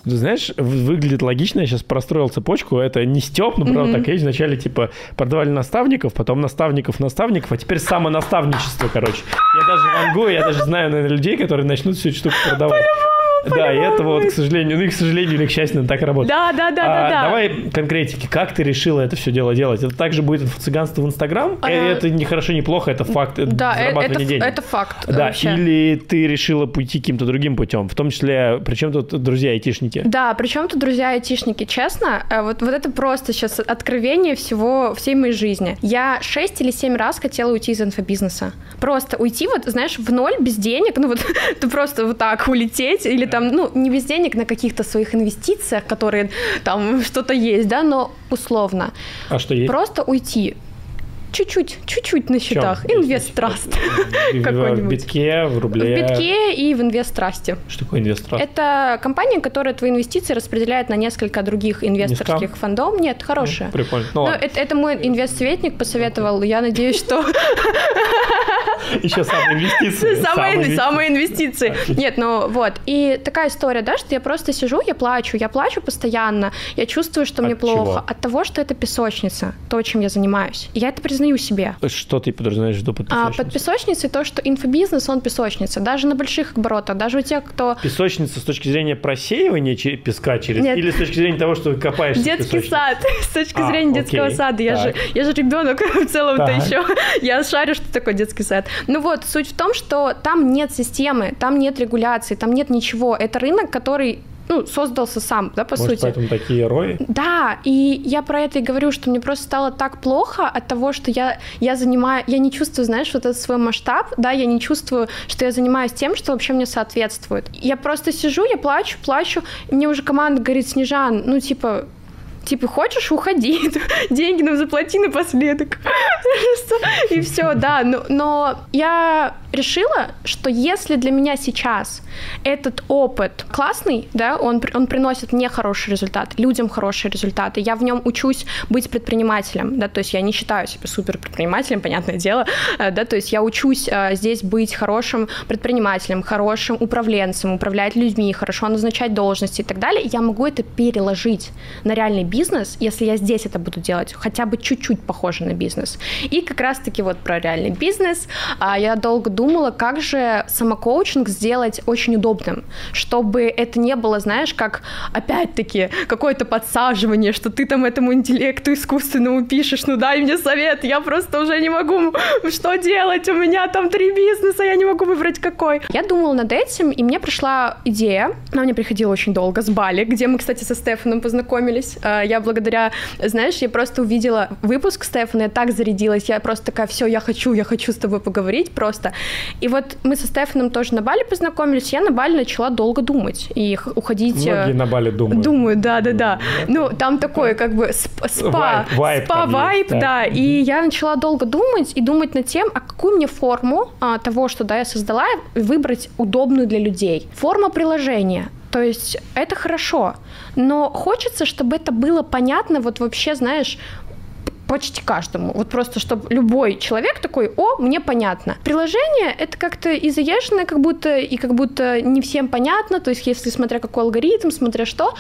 Speaker 1: знаешь, выглядит логично, я сейчас простроил цепочку, это не Степ, но, правда, mm-hmm. так есть, вначале, типа, продавали наставников, потом наставников, наставников, а теперь самонаставничество, короче. Я даже вангую, я даже знаю, наверное, людей, которые начнут всю эту штуку продавать. Да, и это вот, к сожалению, ну и к сожалению или к счастью, так работает.
Speaker 2: Да, да, да, а, да, да.
Speaker 1: Давай конкретики, как ты решила это все дело делать? Это также будет цыганство в Инстаграм? А... Это не хорошо, не плохо, это факт
Speaker 2: да, э, зарабатывания это, денег. это факт.
Speaker 1: Да, вообще. или ты решила пойти каким-то другим путем, в том числе, причем тут друзья-айтишники?
Speaker 2: Да, причем тут друзья-айтишники, честно, э, вот, вот это просто сейчас откровение всего, всей моей жизни. Я 6 или 7 раз хотела уйти из инфобизнеса. Просто уйти вот, знаешь, в ноль, без денег, ну вот ты просто вот так улететь или там, ну, не без денег на каких-то своих инвестициях, которые там что-то есть, да, но условно.
Speaker 1: А что есть?
Speaker 2: Просто уйти чуть-чуть, чуть-чуть на счетах. Инвест-траст.
Speaker 1: В битке, в рубле?
Speaker 2: В битке и в инвест-трасте.
Speaker 1: Что такое инвест-траст?
Speaker 2: Это компания, которая твои инвестиции распределяет на несколько других инвесторских фондов. Нет, хорошая.
Speaker 1: Прикольно. Ну,
Speaker 2: это, это мой инвест-советник посоветовал. Я надеюсь, что...
Speaker 1: Еще самые инвестиции.
Speaker 2: Самые, самые инвестиции. Нет, ну вот. И такая история, да, что я просто сижу, я плачу, я плачу постоянно, я чувствую, что мне плохо. От того, что это песочница, то, чем я занимаюсь. Я это признаю себе.
Speaker 1: Что ты подразумеваешь в под песочницей?
Speaker 2: А, под песочницей то, что инфобизнес, он песочница. Даже на больших оборотах, даже у тех, кто...
Speaker 1: Песочница с точки зрения просеивания песка через... Нет. Или с точки зрения того, что копаешь
Speaker 2: Детский сад. С точки а, зрения детского окей. сада. Я же, я же ребенок в целом-то еще. Я шарю, что такое детский сад. Ну вот, суть в том, что там нет системы, там нет регуляции, там нет ничего. Это рынок, который ну, создался сам, да, по
Speaker 1: Может,
Speaker 2: сути.
Speaker 1: поэтому такие рои?
Speaker 2: Да, и я про это и говорю, что мне просто стало так плохо от того, что я, я занимаю, я не чувствую, знаешь, вот этот свой масштаб, да, я не чувствую, что я занимаюсь тем, что вообще мне соответствует. Я просто сижу, я плачу, плачу, и мне уже команда говорит, Снежан, ну, типа, типа, хочешь, уходи, деньги нам заплати напоследок. И все, да. Но, я решила, что если для меня сейчас этот опыт классный, да, он, он приносит мне хороший результат, людям хорошие результаты, я в нем учусь быть предпринимателем, да, то есть я не считаю себя супер предпринимателем, понятное дело, э, да, то есть я учусь а, здесь быть хорошим предпринимателем, хорошим управленцем, управлять людьми, хорошо назначать должности и так далее, я могу это переложить на реальный бизнес, если я здесь это буду делать, хотя бы чуть-чуть похоже на бизнес. И как раз-таки вот про реальный бизнес а, я долго думала, как же самокоучинг сделать очень удобным, чтобы это не было, знаешь, как, опять-таки, какое-то подсаживание, что ты там этому интеллекту искусственному пишешь, ну дай мне совет, я просто уже не могу, что делать, у меня там три бизнеса, я не могу выбрать какой. Я думала над этим, и мне пришла идея, она мне приходила очень долго, с Бали, где мы, кстати, со Стефаном познакомились. А, я благодаря, знаешь, я просто увидела выпуск Стефана, я так зарядилась, я просто такая, все, я хочу, я хочу с тобой поговорить просто. И вот мы со Стефаном тоже на Бали познакомились, я на Бали начала долго думать и уходить...
Speaker 1: Э, Многие на Бали думают.
Speaker 2: Думают, да-да-да. Ну, там такой как бы спа, вайп, спа-вайп, да. И я начала долго думать и думать над тем, а какую мне форму а, того, что да, я создала, выбрать удобную для людей. Форма приложения. То есть это хорошо, но хочется, чтобы это было понятно, вот вообще, знаешь, почти каждому. Вот просто, чтобы любой человек такой, о, мне понятно. Приложение — это как-то и заезженное, как будто, и как будто не всем понятно, то есть если смотря какой алгоритм, смотря что.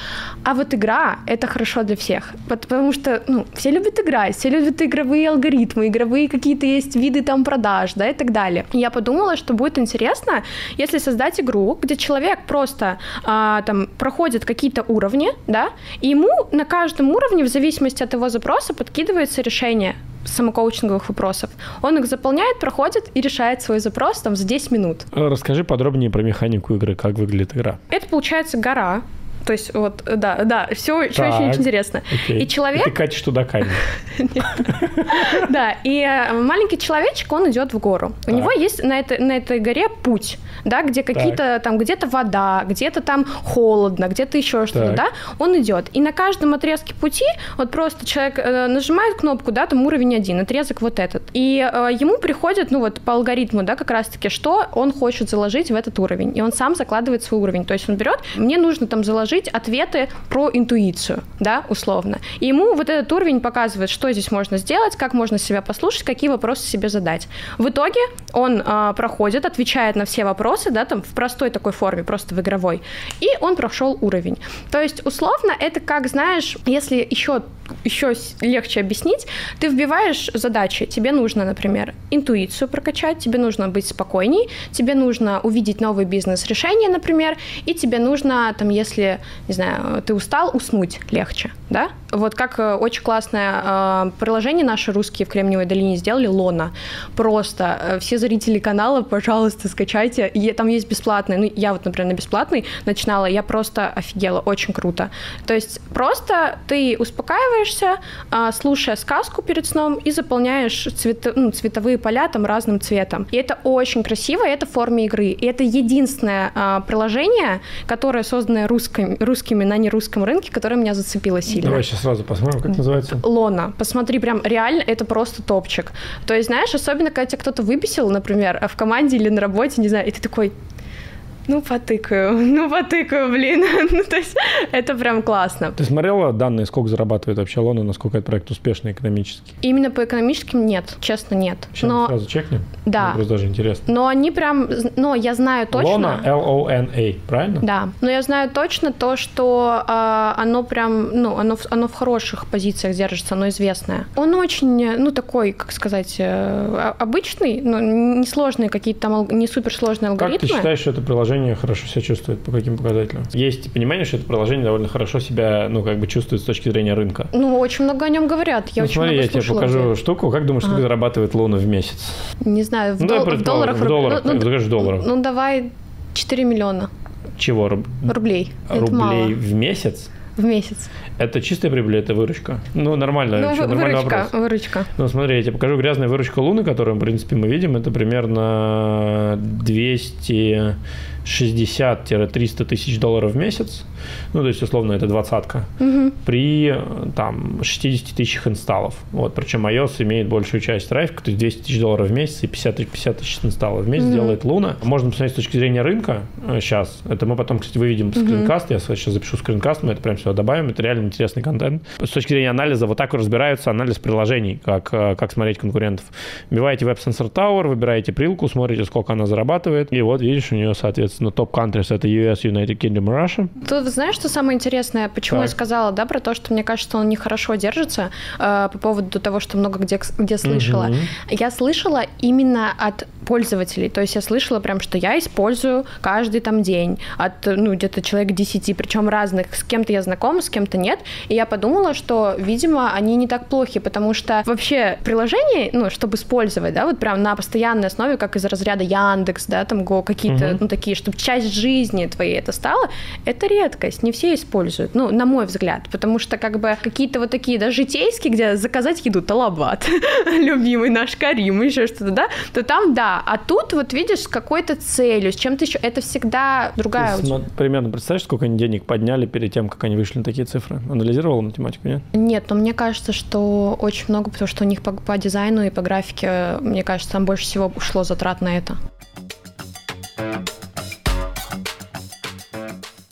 Speaker 2: А вот игра — это хорошо для всех, потому что, ну, все любят играть, все любят игровые алгоритмы, игровые какие-то есть виды там продаж, да, и так далее. Я подумала, что будет интересно, если создать игру, где человек просто а, там проходит какие-то уровни, да, и ему на каждом уровне, в зависимости от его запроса, подкидывается решение самокоучинговых вопросов. Он их заполняет, проходит и решает свой запрос там за 10 минут.
Speaker 1: Расскажи подробнее про механику игры, как выглядит игра.
Speaker 2: Это получается гора, то есть вот, да, да, все, все очень, очень интересно.
Speaker 1: Окей.
Speaker 2: И человек...
Speaker 1: И ты катишь туда камень.
Speaker 2: Да, и э, маленький человечек, он идет в гору. У него есть на этой, на этой горе путь, да, где какие-то там, где-то вода, где-то там холодно, где-то еще что-то, да, он идет. И на каждом отрезке пути вот просто человек э, нажимает кнопку, да, там уровень один, отрезок вот этот. И э, ему приходит, ну вот по алгоритму, да, как раз-таки, что он хочет заложить в этот уровень. И он сам закладывает свой уровень. То есть он берет, мне нужно там заложить ответы про интуицию, да, условно. И ему вот этот уровень показывает, что здесь можно сделать, как можно себя послушать, какие вопросы себе задать. В итоге он э, проходит, отвечает на все вопросы, да, там в простой такой форме, просто в игровой, и он прошел уровень. То есть, условно, это как, знаешь, если еще, еще легче объяснить, ты вбиваешь задачи, тебе нужно, например, интуицию прокачать, тебе нужно быть спокойней, тебе нужно увидеть новый бизнес-решение, например, и тебе нужно, там, если, не знаю, ты устал, уснуть легче, да? Вот как э, очень классное э, приложение наши русские в Кремниевой долине сделали, Лона. Просто э, все зрители канала, пожалуйста, скачайте. И там есть бесплатные. Ну, я вот, например, на бесплатный начинала, я просто офигела, очень круто. То есть просто ты успокаиваешься, слушая сказку перед сном и заполняешь цвет, ну, цветовые поля там разным цветом. И это очень красиво, и это в форме игры. И это единственное приложение, которое созданное русскими, русскими на нерусском рынке, которое меня зацепило сильно.
Speaker 1: Давай сейчас сразу посмотрим, как называется.
Speaker 2: Лона. Посмотри, прям реально это просто топчик. То есть, знаешь, особенно, когда тебя кто-то выписал, например, в команде или на работе, не знаю, и ты такой, ну, потыкаю, ну, потыкаю, блин. ну, то есть это прям классно.
Speaker 1: Ты смотрела данные, сколько зарабатывает вообще Лона, насколько этот проект успешный экономически?
Speaker 2: Именно по экономическим нет, честно, нет.
Speaker 1: Сейчас
Speaker 2: но...
Speaker 1: сразу чекнем?
Speaker 2: Да.
Speaker 1: Мне просто даже интересно.
Speaker 2: Но они прям, но я знаю точно...
Speaker 1: Лона, L-O-N-A, правильно?
Speaker 2: Да, но я знаю точно то, что э, оно прям, ну, оно, оно в хороших позициях держится, оно известное. Он очень, ну, такой, как сказать, э, обычный, ну, несложные какие-то там, не суперсложные алгоритмы.
Speaker 1: Как ты считаешь, что это приложение хорошо себя чувствует, по каким показателям? Есть понимание, что это приложение довольно хорошо себя, ну, как бы чувствует с точки зрения рынка.
Speaker 2: Ну, очень много о нем говорят. Я
Speaker 1: ну,
Speaker 2: очень
Speaker 1: смотри,
Speaker 2: много
Speaker 1: я тебе покажу
Speaker 2: где.
Speaker 1: штуку. Как думаешь, сколько
Speaker 2: Ага.
Speaker 1: зарабатывает Луна в месяц?
Speaker 2: Не знаю, в,
Speaker 1: Ну,
Speaker 2: дол- в долларах...
Speaker 1: в долларах,
Speaker 2: ну, ну,
Speaker 1: в долларах.
Speaker 2: Ну, давай 4 миллиона
Speaker 1: Чего? Руб-
Speaker 2: рублей.
Speaker 1: Рублей в месяц?
Speaker 2: В месяц.
Speaker 1: Это чистая прибыль, это выручка? Ну, нормально,
Speaker 2: Ну, вы- выручка,
Speaker 1: вопрос.
Speaker 2: выручка.
Speaker 1: Ну, смотри, я тебе покажу грязная выручка Луны, которую, в принципе, мы видим. Это примерно 260-300 тысяч долларов в месяц. Ну, то есть, условно, это двадцатка.
Speaker 2: Мгм.
Speaker 1: При э, там 60 тысячах инсталлов. Вот, причем iOS имеет большую часть трафика, то есть 200 тысяч долларов в месяц и 50, тысяч- 50 тысяч инсталлов в месяц
Speaker 2: Мгм.
Speaker 1: делает Луна. Можно посмотреть с точки зрения рынка сейчас. Это мы потом, кстати, выведем скринкаст. Я сейчас запишу скринкаст, мы это прям сюда добавим. Это реально интересный контент. С точки зрения анализа, вот так разбираются анализ приложений, как, э, как смотреть конкурентов. Вбиваете Web Sensor Tower, выбираете прилку, смотрите, сколько она зарабатывает. И вот, видишь, у нее, соответственно, топ countries это US, United Kingdom, Russia.
Speaker 2: Тут знаешь, что самое интересное? Почему
Speaker 1: Так.
Speaker 2: я сказала, да, про то, что мне кажется, он нехорошо держится э, по поводу того, что много где, где слышала.
Speaker 1: Мгм.
Speaker 2: Я слышала именно от пользователей. То есть я слышала прям, что я использую каждый там день от, ну, где-то человек 10, причем разных. С кем-то я знакома, с кем-то нет. И я подумала, что, видимо, они не так плохи, потому что вообще приложение, ну, чтобы использовать, да, вот прям на постоянной основе, как из разряда Яндекс, да, там Го, какие-то,
Speaker 1: Мгм.
Speaker 2: ну, такие, чтобы часть жизни твоей это стало, это редкость, не все используют, ну, на мой взгляд, потому что как бы какие-то вот такие, да, житейские, где заказать еду, талабат, любимый наш Карим, еще что-то, да, то там, да, а тут вот видишь с какой-то целью, с чем-то еще, это всегда другая
Speaker 1: Ты смо- примерно представляешь, сколько они денег подняли перед тем, как они вышли на такие цифры? Анализировала математику, нет?
Speaker 2: Нет, но мне кажется, что очень много, потому что у них по, по дизайну и по графике, мне кажется, там больше всего ушло затрат на это.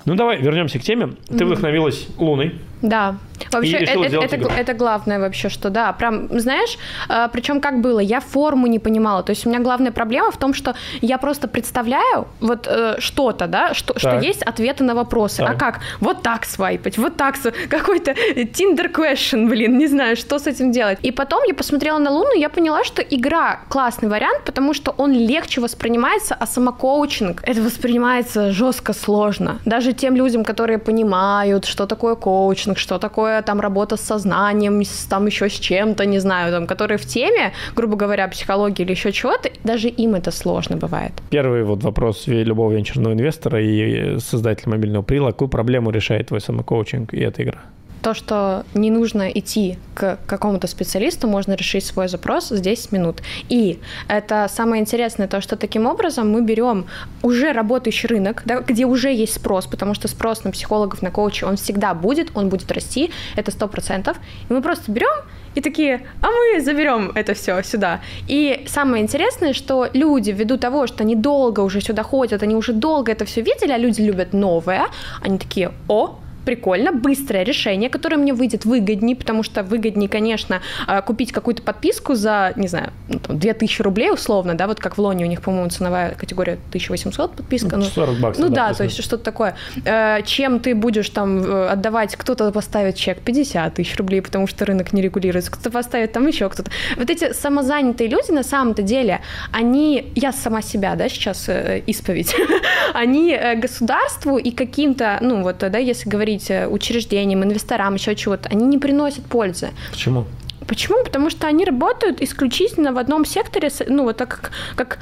Speaker 1: Ну давай вернемся к теме. Ты вдохновилась Луной.
Speaker 2: Да. Вообще, это, это, это главное вообще, что да, прям, знаешь, э, причем как было, я форму не понимала, то есть у меня главная проблема в том, что я просто представляю вот э, что-то, да, что, что есть ответы на вопросы, а так. а как, вот так свайпать, вот так, какой-то Tinder question, блин, не знаю, что с этим делать. И потом я посмотрела на Луну, я поняла, что игра классный вариант, потому что он легче воспринимается, а самокоучинг, это воспринимается жестко сложно. Даже тем людям, которые понимают, что такое коучинг, что такое там работа с сознанием, с, там еще с чем-то, не знаю, там, которые в теме, грубо говоря, психологии или еще чего-то, даже им это сложно бывает.
Speaker 1: Первый вот вопрос любого венчурного инвестора и создателя мобильного прила, какую проблему решает твой самокоучинг и эта игра?
Speaker 2: То, что не нужно идти к какому-то специалисту, можно решить свой запрос за 10 минут. И это самое интересное, то, что таким образом мы берем уже работающий рынок, да, где уже есть спрос, потому что спрос на психологов, на коучей, он всегда будет, он будет расти, это 100%. И мы просто берем и такие, а мы заберем это все сюда. И самое интересное, что люди, ввиду того, что они долго уже сюда ходят, они уже долго это все видели, а люди любят новое, они такие, о, прикольно, быстрое решение, которое мне выйдет выгоднее, потому что выгоднее, конечно, а, купить какую-то подписку за, не знаю, ну, там, 2000 рублей условно, да, вот как в Лоне у них, по-моему, ценовая категория 1800 подписка.
Speaker 1: Ну, 40 ну, баксов.
Speaker 2: Ну да, да то есть что-то такое. Э, чем ты будешь там э, отдавать, кто-то поставит чек 50 тысяч рублей, потому что рынок не регулируется, кто-то поставит там еще кто-то. Вот эти самозанятые люди на самом-то деле, они, я сама себя, да, сейчас э, исповедь, они государству и каким-то, ну вот, да, если говорить э, учреждениям, инвесторам, еще чего-то, они не приносят пользы.
Speaker 1: Почему?
Speaker 2: Почему? Потому что они работают исключительно в одном секторе, ну вот так как, как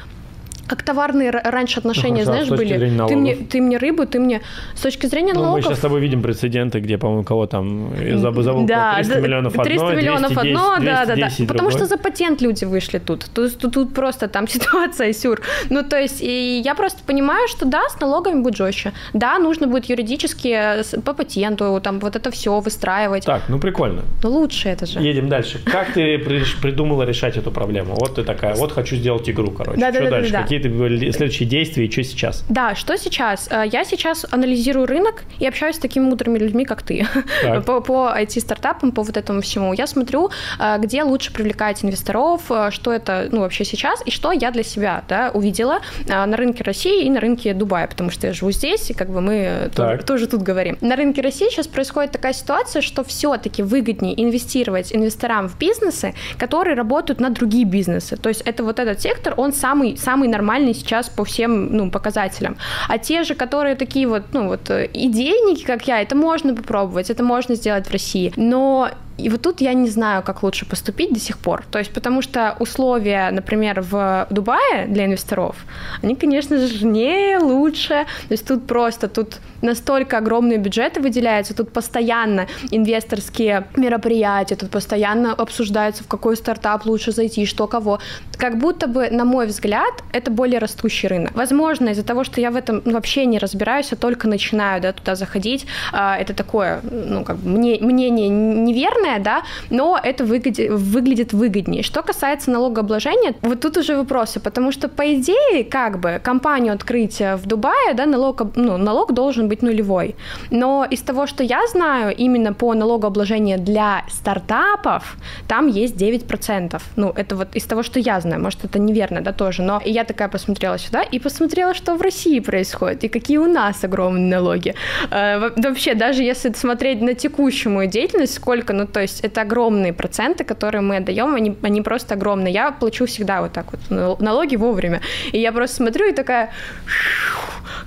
Speaker 2: как товарные раньше отношения, ну, знаешь, были. Ты мне, ты мне рыбу, ты мне... С точки зрения ну, налогов...
Speaker 1: Мы сейчас с тобой видим прецеденты, где, по-моему, кого там забыл, забыл да, 300 миллионов
Speaker 2: 300
Speaker 1: одно,
Speaker 2: миллионов 210, одно, 210, да, да, да. Потому
Speaker 1: что
Speaker 2: за патент люди вышли тут. Тут, тут. тут просто там ситуация сюр. Ну, то есть, и я просто понимаю, что да, с налогами будет жестче. Да, нужно будет юридически э, по патенту там вот это все выстраивать.
Speaker 1: Так, ну прикольно.
Speaker 2: Ну, лучше это же.
Speaker 1: Едем дальше. Как ты придумала решать эту проблему? Вот ты такая, вот хочу сделать игру, короче. Да, да? Да, да. Какие ты следующие следующие действия и что сейчас?
Speaker 2: Да, что сейчас? Э, я сейчас анализирую рынок и общаюсь с такими мудрыми людьми, как ты, по, по IT-стартапам, по вот этому всему. Я смотрю, э, где лучше привлекать инвесторов, э, что это ну, вообще сейчас, и что я для себя да, увидела на рынке России и на рынке Дубая, потому что я живу здесь, и как бы мы тоже, тоже тут говорим. На рынке России сейчас происходит такая ситуация, что все-таки выгоднее инвестировать инвесторам в бизнесы, которые работают на другие бизнесы. То есть это вот этот сектор, он самый, самый нормальный сейчас по всем ну, показателям. А те же, которые такие вот, ну вот э, идейники, как я, это можно попробовать, это можно сделать в России. Но и вот тут я не знаю, как лучше поступить до сих пор. То есть, потому что условия, например, в Дубае для инвесторов, они, конечно же, не лучше. То есть тут просто, тут настолько огромные бюджеты выделяются, тут постоянно инвесторские мероприятия, тут постоянно обсуждаются, в какой стартап лучше зайти, что кого. Как будто бы, на мой взгляд, это более растущий рынок. Возможно, из-за того, что я в этом вообще не разбираюсь, я только начинаю да, туда заходить, а, это такое, ну, как бы мнение неверное, наверное, да, но это выглядит, выглядит выгоднее. Что касается налогообложения, вот тут уже вопросы, потому что, по идее, как бы, компанию открыть в Дубае, да, налог, ну, налог должен быть нулевой. Но из того, что я знаю, именно по налогообложению для стартапов, там есть 9%. Ну, это вот из того, что я знаю, может, это неверно, да, тоже, но я такая посмотрела сюда и посмотрела, что в России происходит, и какие у нас огромные налоги. Э, вообще, даже если смотреть на текущую мою деятельность, сколько, ну, то есть это огромные проценты, которые мы отдаем, они, они просто огромные. Я плачу всегда вот так вот налоги вовремя. И я просто смотрю и такая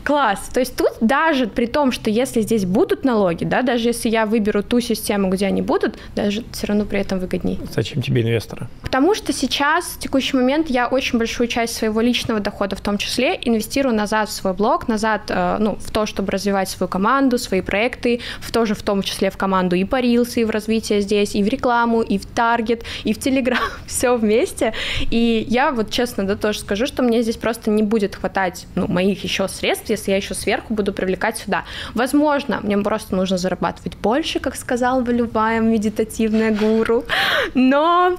Speaker 2: класс. То есть тут даже при том, что если здесь будут налоги, да, даже если я выберу ту систему, где они будут, даже все равно при этом выгоднее.
Speaker 1: Зачем тебе инвесторы?
Speaker 2: Потому что сейчас, в текущий момент, я очень большую часть своего личного дохода в том числе инвестирую назад в свой блог, назад, э, ну, в то, чтобы развивать свою команду, свои проекты, в тоже в том числе в команду и по Reels, и в развитие здесь, и в рекламу, и в Таргет, и в Телеграм, все вместе. И я вот честно, да, тоже скажу, что мне здесь просто не будет хватать, ну, моих еще средств, если я еще сверху буду привлекать сюда. Возможно, мне просто нужно зарабатывать больше, как сказал бы любая медитативная гуру, но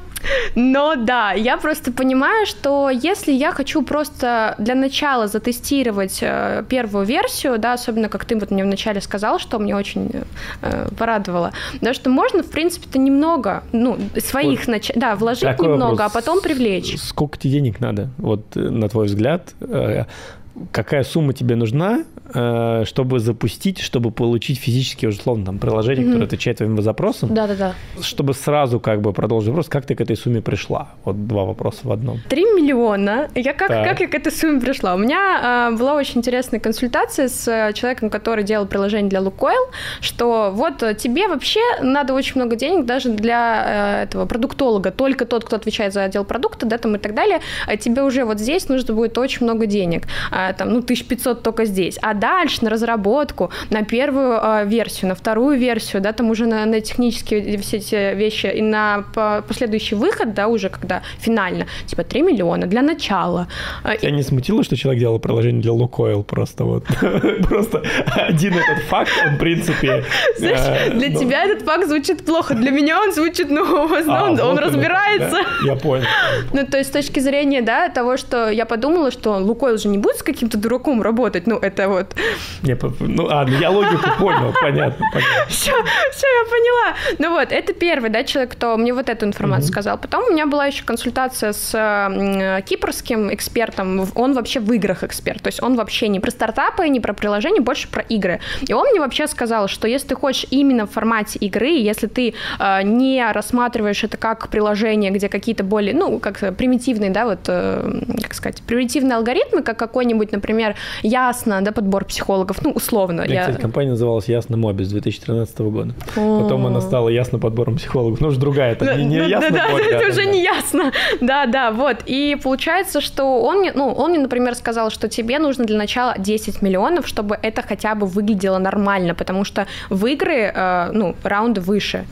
Speaker 2: Но да, я просто понимаю, что если я хочу просто для начала затестировать э, первую версию, да, особенно как ты вот мне вначале сказал, что мне очень э, порадовало, да, что можно, в принципе-то, немного, ну, своих, вот нач... да, вложить
Speaker 1: Такой
Speaker 2: немного,
Speaker 1: вопрос.
Speaker 2: а потом привлечь.
Speaker 1: Сколько тебе денег надо, вот э, на твой взгляд? Э, какая сумма тебе нужна, чтобы запустить, чтобы получить физически, условно, там, приложение,
Speaker 2: Мгм.
Speaker 1: которое отвечает твоим запросам,
Speaker 2: Да-да-да.
Speaker 1: чтобы сразу как бы продолжить вопрос, как ты к этой сумме пришла? Вот два вопроса в одном.
Speaker 2: 3 миллиона. Я как,
Speaker 1: Так.
Speaker 2: как я к этой сумме пришла? У меня э, была очень интересная консультация с э, человеком, который делал приложение для Лукойл, что вот э, тебе вообще надо очень много денег даже для э, этого продуктолога, только тот, кто отвечает за отдел продукта, да, там и так далее, а тебе уже вот здесь нужно будет очень много денег, А, там, ну, 1500 только здесь, а дальше на разработку, на первую э, версию, на вторую версию, да, там уже на, на технические все эти вещи и на по- последующий выход, да, уже когда финально, типа 3 миллиона для начала. И-
Speaker 1: Тебя не смутило, что человек делал приложение для Лукойл просто вот? Просто один этот факт, он, в принципе...
Speaker 2: Знаешь,
Speaker 1: э,
Speaker 2: для
Speaker 1: ну,
Speaker 2: тебя этот факт звучит плохо, для меня он звучит, ну,
Speaker 1: а,
Speaker 2: он
Speaker 1: оно,
Speaker 2: разбирается.
Speaker 1: Я понял.
Speaker 2: Ну, то есть с точки зрения, да, того, что я подумала, что Лукойл же не будет с каким-то дураком работать, ну, это вот...
Speaker 1: Не, по- ну, ну я логику понял, понятно, понятно.
Speaker 2: Все, все, я поняла. Ну вот, это первый, да, человек, кто мне вот эту информацию сказал. Потом у меня была еще консультация с э, кипрским экспертом. Он вообще в играх эксперт. То есть он вообще не про стартапы, не про приложения, больше про игры. И он мне вообще сказал, что если ты хочешь именно в формате игры, если ты э, не рассматриваешь это как приложение, где какие-то более, ну, как примитивные, да, вот, э, как сказать, примитивные алгоритмы, как какой-нибудь, например, ясно, да, подбор психологов, ну, условно.
Speaker 1: И,
Speaker 2: я-
Speaker 1: кстати, компания называлась Ясно Моби с 2013 года. Потом она стала Ясно подбором психологов. Ну, уж другая, это не, не Ясно
Speaker 2: да, да, это
Speaker 1: а,
Speaker 2: уже не ясно. Да, да, вот. И получается, что он мне, ну, он мне, например, сказал, что тебе нужно для начала 10 миллионов, чтобы это хотя бы выглядело нормально, потому что в игры, э, ну, раунды выше.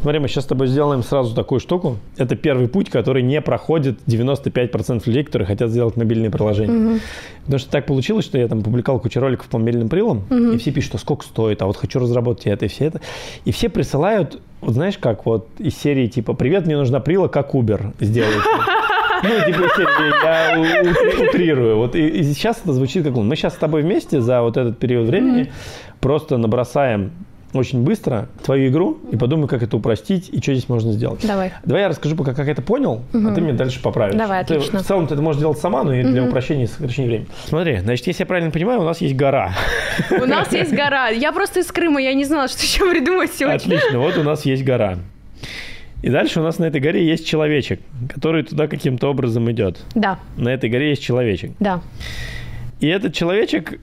Speaker 1: Смотри, мы сейчас с тобой сделаем сразу такую штуку. Это первый путь, который не проходит 95% людей, которые хотят сделать мобильные приложения. Потому что так получилось, что я там публиковал кучу роликов по мобильным прилам, и все пишут, что сколько стоит, а вот хочу разработать это и все это. И все присылают, вот знаешь, как вот из серии типа «Привет, мне нужна прила, как Uber сделать». Ну, типа, я утрирую. Вот и, и сейчас это звучит как... Мы сейчас с тобой вместе за вот этот период времени просто набросаем очень быстро твою игру и подумай, как это упростить и что здесь можно сделать.
Speaker 2: Давай.
Speaker 1: Давай я расскажу пока, как это понял, а ты мне дальше поправишь.
Speaker 2: Давай,
Speaker 1: Ты-
Speaker 2: отлично.
Speaker 1: в целом ты это можешь делать сама, но и для упрощения и сокращения времени. Смотри, значит, если я правильно понимаю, у нас есть гора.
Speaker 2: У нас есть гора. Я просто из Крыма, я не знала, что еще придумать сегодня.
Speaker 1: Отлично, вот у нас есть гора. И дальше у нас на этой горе есть человечек, который туда каким-то образом идет.
Speaker 2: Да,
Speaker 1: На этой горе есть человечек.
Speaker 2: да,
Speaker 1: И этот человечек,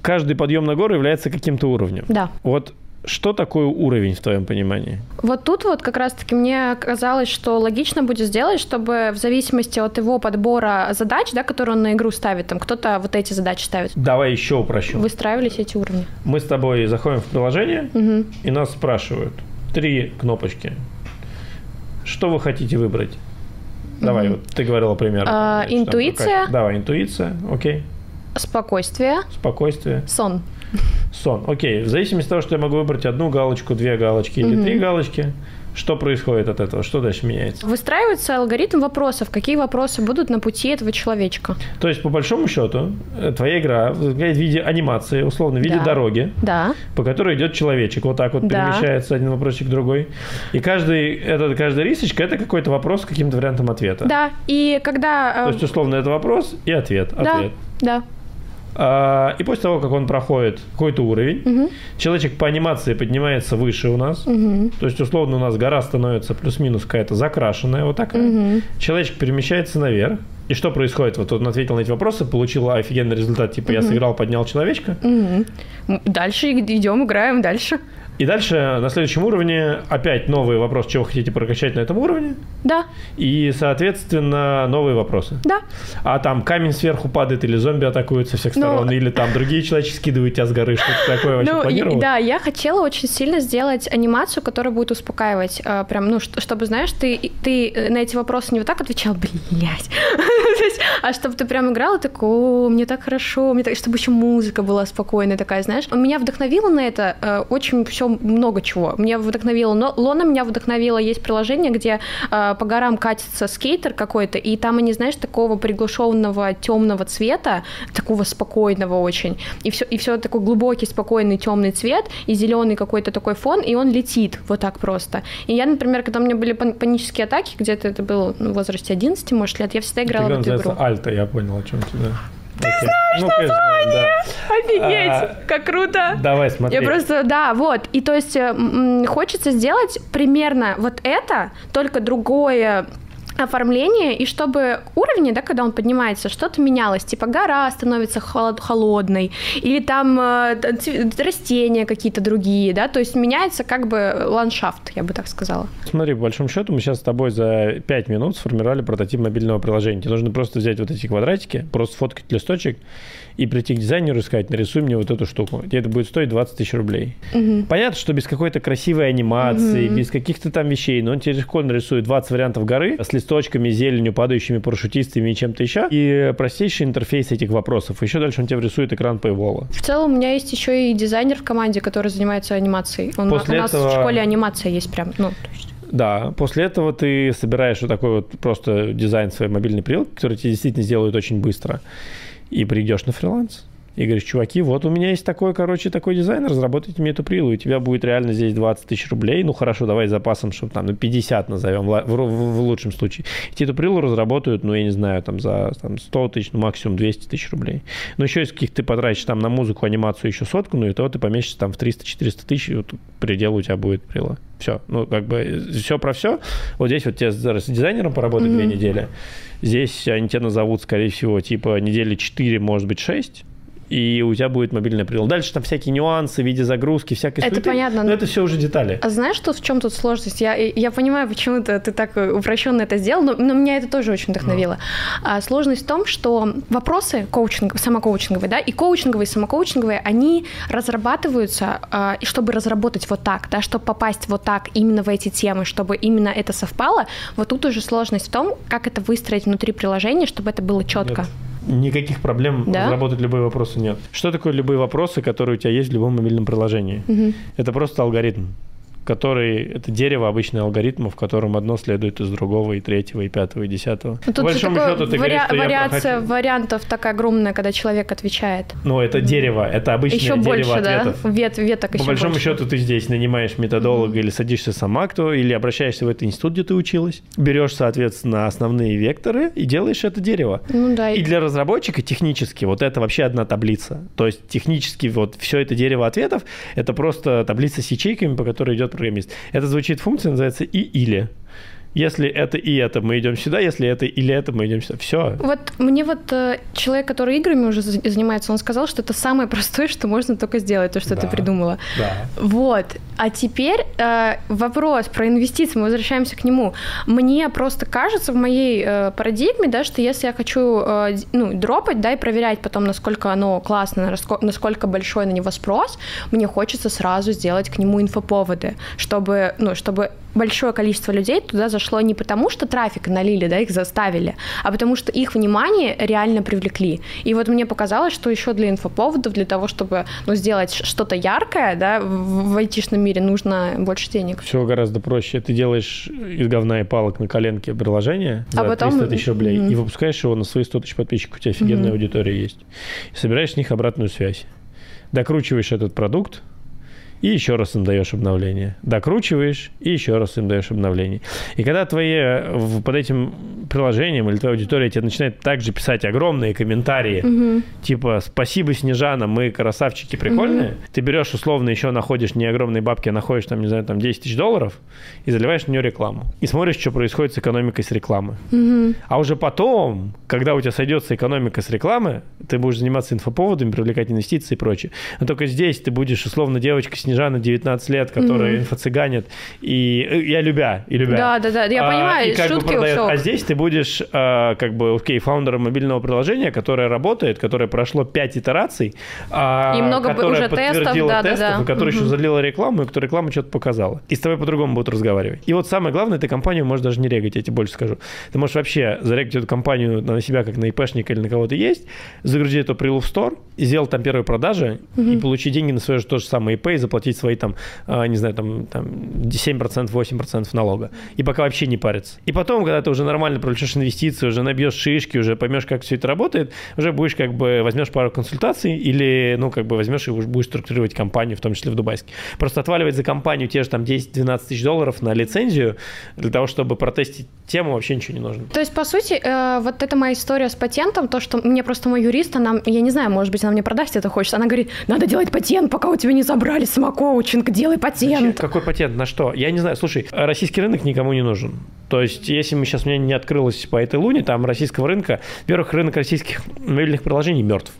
Speaker 1: каждый подъем на гору является каким-то уровнем.
Speaker 2: да.
Speaker 1: Вот что такое уровень в твоем понимании?
Speaker 2: Вот тут вот как раз-таки мне казалось, что логично будет сделать, чтобы в зависимости от его подбора задач, да, которые он на игру ставит, там кто-то вот эти задачи ставит,
Speaker 1: Давай еще упрощу.
Speaker 2: выстраивались эти уровни.
Speaker 1: Мы с тобой заходим в приложение,
Speaker 2: Мгм.
Speaker 1: и нас спрашивают. Три кнопочки. Что вы хотите выбрать? Давай, вот ты говорила примерно.
Speaker 2: А,
Speaker 1: там
Speaker 2: интуиция.
Speaker 1: какая- Давай, интуиция, окей.
Speaker 2: Спокойствие,
Speaker 1: Спокойствие.
Speaker 2: сон.
Speaker 1: Сон, окей. В зависимости от того, что я могу выбрать одну галочку, две галочки или три галочки, что происходит от этого? Что дальше меняется?
Speaker 2: Выстраивается алгоритм вопросов, какие вопросы будут на пути этого человечка.
Speaker 1: То есть, по большому счету, э, твоя игра возникает в виде анимации, условно, в виде
Speaker 2: Да.
Speaker 1: дороги,
Speaker 2: Да,
Speaker 1: по которой идет человечек, вот так вот
Speaker 2: Да.
Speaker 1: перемещается один вопросик в другой. И каждый, этот, каждая рисочка – это какой-то вопрос с каким-то вариантом ответа.
Speaker 2: да. И когда...
Speaker 1: То
Speaker 2: э,
Speaker 1: есть, условно, это вопрос и ответ.
Speaker 2: да,
Speaker 1: ответ.
Speaker 2: да.
Speaker 1: А, и после того, как он проходит какой-то уровень, человечек по анимации поднимается выше у нас. То есть, условно, у нас гора становится плюс-минус какая-то закрашенная вот такая. Человечек перемещается наверх. И что происходит? Вот он ответил на эти вопросы, получил офигенный результат, типа я сыграл, поднял человечка.
Speaker 2: М, Дальше идем, играем дальше.
Speaker 1: И дальше на следующем уровне опять новый вопрос, чего вы хотите прокачать на этом уровне.
Speaker 2: Да,
Speaker 1: И, соответственно, новые вопросы.
Speaker 2: да.
Speaker 1: А там камень сверху падает, или зомби атакуют со всех
Speaker 2: Ну,
Speaker 1: сторон, или там другие человечки скидывают тебя с горы, что-то такое вообще
Speaker 2: Ну,
Speaker 1: планировал?
Speaker 2: да, я хотела очень сильно сделать анимацию, которая будет успокаивать. э, прям, ну, чтобы, знаешь, ты, ты э, на эти вопросы не вот так отвечал, блядь, а чтобы ты прям играл и такой, о, мне так хорошо, мне так... чтобы еще музыка была спокойная такая, знаешь. Меня вдохновило на это э, очень все еще много чего. Меня вдохновило, но Лона меня вдохновила. Есть приложение, где э, по горам катится скейтер какой-то, и там они, знаешь, такого приглушенного темного цвета, такого спокойного очень, и все, и все такой глубокий, спокойный темный цвет, и зеленый какой-то такой фон, и он летит вот так просто. И я, например, когда у меня были панические атаки, где-то это было ну, в возрасте 11, может, лет, я всегда играла в эту игру.
Speaker 1: Альта, я понял, о чем ты, да.
Speaker 2: Ты okay. знаешь ну, название? Да. Офигеть, а, как круто.
Speaker 1: Давай, смотри.
Speaker 2: Я просто, да, вот. И то есть э, хочется сделать примерно вот это, только другое оформление, и чтобы уровни, да, когда он поднимается, что-то менялось, типа гора становится холод холодной, или там э, растения какие-то другие, да, то есть меняется как бы ландшафт, я бы так сказала.
Speaker 1: Смотри, по большому счету мы сейчас с тобой за 5 минут сформировали прототип мобильного приложения. Тебе нужно просто взять вот эти квадратики, просто фоткать листочек и прийти к дизайнеру и сказать, нарисуй мне вот эту штуку. Тебе это будет стоить 20 тысяч рублей. Угу. Понятно, что без какой-то красивой анимации, угу. без каких-то там вещей, но он тебе легко нарисует 20 вариантов горы с листочками, зеленью, падающими парашютистами и чем-то еще. И простейший интерфейс этих вопросов. Еще дальше он тебе рисует экран Paywall.
Speaker 2: В целом у меня есть еще и дизайнер в команде, который занимается анимацией. Он, После у нас этого... в школе анимация есть прям. Ну.
Speaker 1: Да, после этого ты собираешь вот такой вот просто дизайн своей мобильной прилки, который тебе действительно сделают очень быстро и придешь на фриланс. И говоришь, чуваки, вот у меня есть такой, короче, такой дизайн, разработайте мне эту прилу, и у тебя будет реально здесь 20 тысяч рублей, ну хорошо, давай запасом, чтобы там, ну 50 назовем, в, в, в лучшем случае. И тебе эту прилу разработают, ну я не знаю, там за там, 100 тысяч, ну максимум 200 тысяч рублей. Но еще из каких ты потратишь там на музыку, анимацию еще сотку, ну и то ты поместишься там в 300-400 тысяч, и вот предел у тебя будет прила. Все, ну как бы все про все. Вот здесь вот тебе с дизайнером поработать mm-hmm. две недели, здесь они тебя назовут, скорее всего, типа недели 4, может быть 6, и у тебя будет мобильное приложение. Дальше там всякие нюансы в виде загрузки, всякой
Speaker 2: Это суеты, понятно.
Speaker 1: Но это все уже детали.
Speaker 2: А знаешь, что в чем тут сложность? Я, я понимаю, почему ты, ты так упрощенно это сделал, но, но меня это тоже очень вдохновило. А, сложность в том, что вопросы коучинг, самокоучинговые, да, и коучинговые, и самокоучинговые, они разрабатываются, а, чтобы разработать вот так, да, чтобы попасть вот так именно в эти темы, чтобы именно это совпало. Вот тут уже сложность в том, как это выстроить внутри приложения, чтобы это было четко. Нет
Speaker 1: никаких проблем да? разработать любые вопросы нет. Что такое любые вопросы, которые у тебя есть в любом мобильном приложении? Угу. Это просто алгоритм который это дерево обычный алгоритмов, в котором одно следует из другого, и третьего, и пятого, и десятого.
Speaker 2: Ну, тут По большому счету, ты вари- говоришь, вариация прохожу... вариантов такая огромная, когда человек отвечает.
Speaker 1: Ну, это дерево, это обычное еще дерево больше, ответов.
Speaker 2: Да? Вет, веток
Speaker 1: По
Speaker 2: еще
Speaker 1: большому
Speaker 2: больше.
Speaker 1: счету, ты здесь нанимаешь методолога mm-hmm. или садишься сама, кто, или обращаешься в этот институт, где ты училась, берешь, соответственно, основные векторы и делаешь это дерево.
Speaker 2: Ну, да.
Speaker 1: И для разработчика технически вот это вообще одна таблица. То есть технически вот все это дерево ответов, это просто таблица с ячейками, по которой идет программист. Это звучит функция, называется и или. Если это и это, мы идем сюда, если это или это, мы идем сюда. Все.
Speaker 2: Вот мне вот э, человек, который играми уже занимается, он сказал, что это самое простое, что можно только сделать, то, что да. ты придумала.
Speaker 1: Да.
Speaker 2: Вот. А теперь э, вопрос про инвестиции, мы возвращаемся к нему. Мне просто кажется в моей э, парадигме, да, что если я хочу э, ну, дропать, да, и проверять потом, насколько оно классно, насколько большой на него спрос, мне хочется сразу сделать к нему инфоповоды, чтобы, ну, чтобы большое количество людей туда зашло не потому, что трафик налили, да, их заставили, а потому что их внимание реально привлекли. И вот мне показалось, что еще для инфоповодов, для того, чтобы ну, сделать что-то яркое, да, в, в айтишном мире нужно больше денег.
Speaker 1: Все гораздо проще. Ты делаешь из говна и палок на коленке приложение за а потом... 300 тысяч рублей mm-hmm. и выпускаешь его на свои 100 тысяч подписчиков. У тебя офигенная mm-hmm. аудитория есть. И собираешь с них обратную связь. Докручиваешь этот продукт, и еще раз им даешь обновление. Докручиваешь, и еще раз им даешь обновление. И когда твои под этим приложением или твоя аудитория тебе начинает также писать огромные комментарии, угу. типа «Спасибо, Снежана, мы красавчики прикольные», угу. ты берешь условно еще находишь не огромные бабки, а находишь там, не знаю, там 10 тысяч долларов и заливаешь в нее рекламу. И смотришь, что происходит с экономикой с рекламы. Угу. А уже потом, когда у тебя сойдется экономика с рекламы, ты будешь заниматься инфоповодами, привлекать инвестиции и прочее. Но только здесь ты будешь условно девочка Снежана 19 лет, которая mm-hmm. инфо-цыганит, и э, я любя, и любя.
Speaker 2: Да, да, да, я а, понимаю,
Speaker 1: и как шутки бы продает. А здесь ты будешь, а, как бы, окей, фаундером мобильного приложения, которое работает, которое прошло 5 итераций,
Speaker 2: а, и много уже тестов, да,
Speaker 1: тестов,
Speaker 2: да, да.
Speaker 1: которая mm-hmm. еще залила рекламу, и которая реклама что-то показала. И с тобой по-другому будут разговаривать. И вот самое главное, ты компанию можешь даже не регать, я тебе больше скажу. Ты можешь вообще зарегать эту компанию на себя, как на ИПшника или на кого-то есть, загрузить эту прилу в стор, сделать там первые продажи mm-hmm. и получить деньги на свое же то же самое ИП и заплатить платить свои там, э, не знаю, там, там 7%, 8% налога. И пока вообще не париться. И потом, когда ты уже нормально привлечешь инвестиции, уже набьешь шишки, уже поймешь, как все это работает, уже будешь как бы возьмешь пару консультаций или, ну, как бы возьмешь и будешь структурировать компанию, в том числе в Дубайске. Просто отваливать за компанию те же там 10-12 тысяч долларов на лицензию для того, чтобы протестить тему, вообще ничего не нужно.
Speaker 2: То есть, по сути, э, вот это моя история с патентом, то, что мне просто мой юрист, она, я не знаю, может быть, она мне продаст это хочет, она говорит, надо делать патент, пока у тебя не забрали самокоучинг, делай патент. Зачем?
Speaker 1: Какой патент? На что? Я не знаю. Слушай, российский рынок никому не нужен. То есть, если мы сейчас мне не открылось по этой луне, там российского рынка, во-первых, рынок российских мобильных приложений мертв.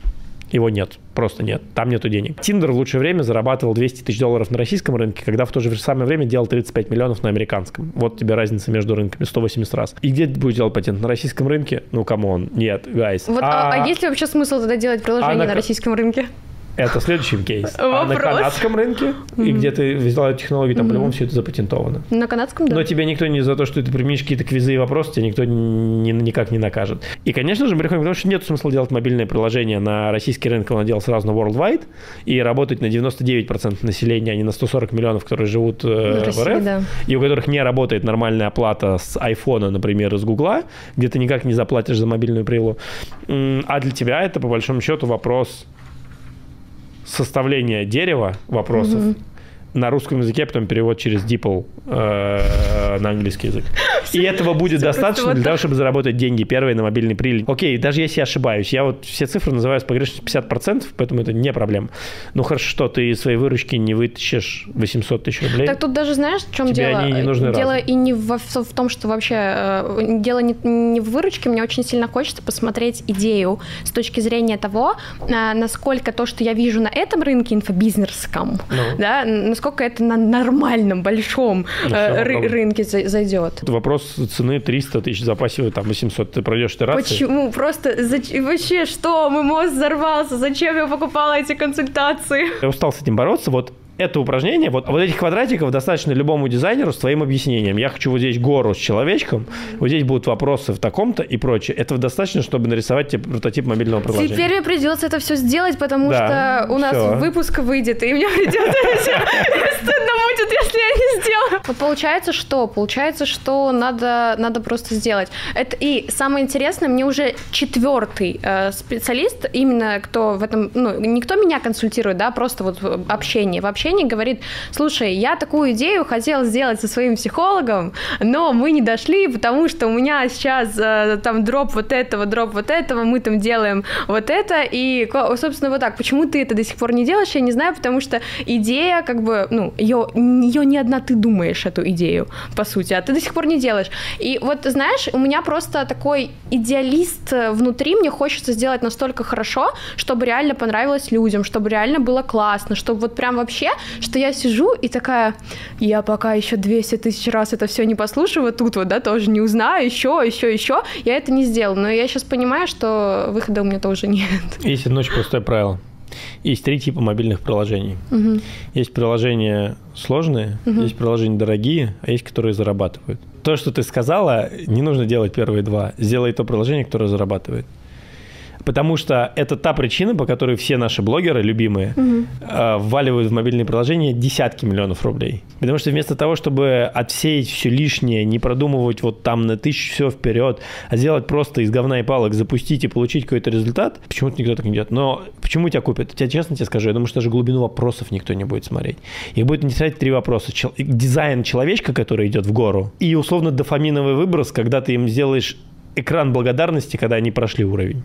Speaker 1: Его нет, просто нет, там нету денег. Тиндер в лучшее время зарабатывал 200 тысяч долларов на российском рынке, когда в то же самое время делал 35 миллионов на американском. Вот тебе разница между рынками, 180 раз. И где ты будешь делать патент? На российском рынке? Ну, come on, нет, guys.
Speaker 2: Вот, а, а, а есть ли вообще смысл тогда делать приложение а на, на российском рынке?
Speaker 1: Это следующий кейс. А на канадском рынке, и где ты взяла эту технологию, там по-любому все это запатентовано.
Speaker 2: На канадском, да.
Speaker 1: Но тебя никто не за то, что ты применишь какие-то квизы и вопросы, тебя никто ни, никак не накажет. И, конечно же, мы приходим к тому, что нет смысла делать мобильное приложение на российский рынок, он делал сразу на Worldwide, и работать на 99% населения, а не на 140 миллионов, которые живут э, России, в РФ, да. и у которых не работает нормальная оплата с айфона, например, из Гугла, где ты никак не заплатишь за мобильную прилу. А для тебя это, по большому счету, вопрос составления дерева вопросов угу. На русском языке, а потом перевод через DeepL э, на английский язык. И этого будет достаточно для того, чтобы заработать деньги первые на мобильный прилив. Окей, даже если я ошибаюсь, я вот все цифры называю с погрешностью 50%, поэтому это не проблема. Ну хорошо, что ты своей выручки не вытащишь 800 тысяч рублей.
Speaker 2: Так тут даже знаешь, в чем Тебе дело? Они не нужны дело и не в, в том, что вообще э, дело не, не в выручке, мне очень сильно хочется посмотреть идею с точки зрения того, э, насколько то, что я вижу на этом рынке инфобизнесском, ну. да, насколько это на нормальном большом э, рынке зайдет.
Speaker 1: Вопрос цены 300 тысяч запасе, там 800, ты пройдешь итерации.
Speaker 2: Почему? Просто зачем? вообще что? Мой мозг взорвался, зачем я покупала эти консультации?
Speaker 1: Я устал с этим бороться, вот это упражнение, вот, вот этих квадратиков достаточно любому дизайнеру с твоим объяснением. Я хочу вот здесь гору с человечком, вот здесь будут вопросы в таком-то и прочее. Этого достаточно, чтобы нарисовать тебе прототип мобильного приложения.
Speaker 2: Теперь мне придется это все сделать, потому да, что у нас все. выпуск выйдет, и мне придется стыдно будет, если я не сделаю. Вот получается что? Получается, что надо, надо просто сделать. Это и самое интересное, мне уже четвертый э, специалист, именно кто в этом, ну, никто меня консультирует, да, просто вот общение. В общении говорит, слушай, я такую идею хотела сделать со своим психологом, но мы не дошли, потому что у меня сейчас э, там дроп вот этого, дроп вот этого, мы там делаем вот это, и, собственно, вот так. Почему ты это до сих пор не делаешь, я не знаю, потому что идея, как бы, ну, ее, ее не одна ты думаешь, эту идею, по сути, а ты до сих пор не делаешь. И вот, знаешь, у меня просто такой идеалист внутри, мне хочется сделать настолько хорошо, чтобы реально понравилось людям, чтобы реально было классно, чтобы вот прям вообще, что я сижу и такая, я пока еще 200 тысяч раз это все не послушаю, вот тут вот, да, тоже не узнаю, еще, еще, еще, я это не сделала. Но я сейчас понимаю, что выхода у меня тоже нет.
Speaker 1: Есть одно очень простое правило. Есть три типа мобильных приложений. Угу. Есть приложения сложные, угу. есть приложения дорогие, а есть, которые зарабатывают. То, что ты сказала, не нужно делать первые два. Сделай то приложение, которое зарабатывает потому что это та причина, по которой все наши блогеры, любимые, угу. э, вваливают в мобильные приложения десятки миллионов рублей. Потому что вместо того, чтобы отсеять все лишнее, не продумывать вот там на тысячу все вперед, а сделать просто из говна и палок, запустить и получить какой-то результат, почему-то никто так не делает. Но почему тебя купят? Я честно тебе скажу, я думаю, что даже глубину вопросов никто не будет смотреть. Их будет интересовать три вопроса. Чел- дизайн человечка, который идет в гору, и условно дофаминовый выброс, когда ты им сделаешь экран благодарности, когда они прошли уровень.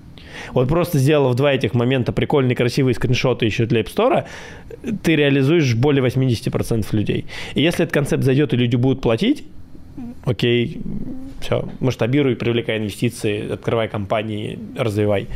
Speaker 1: Вот просто сделав два этих момента, прикольные, красивые скриншоты еще для App Store, ты реализуешь более 80% людей. И если этот концепт зайдет и люди будут платить, окей, все, масштабируй, привлекай инвестиции, открывай компании, развивай.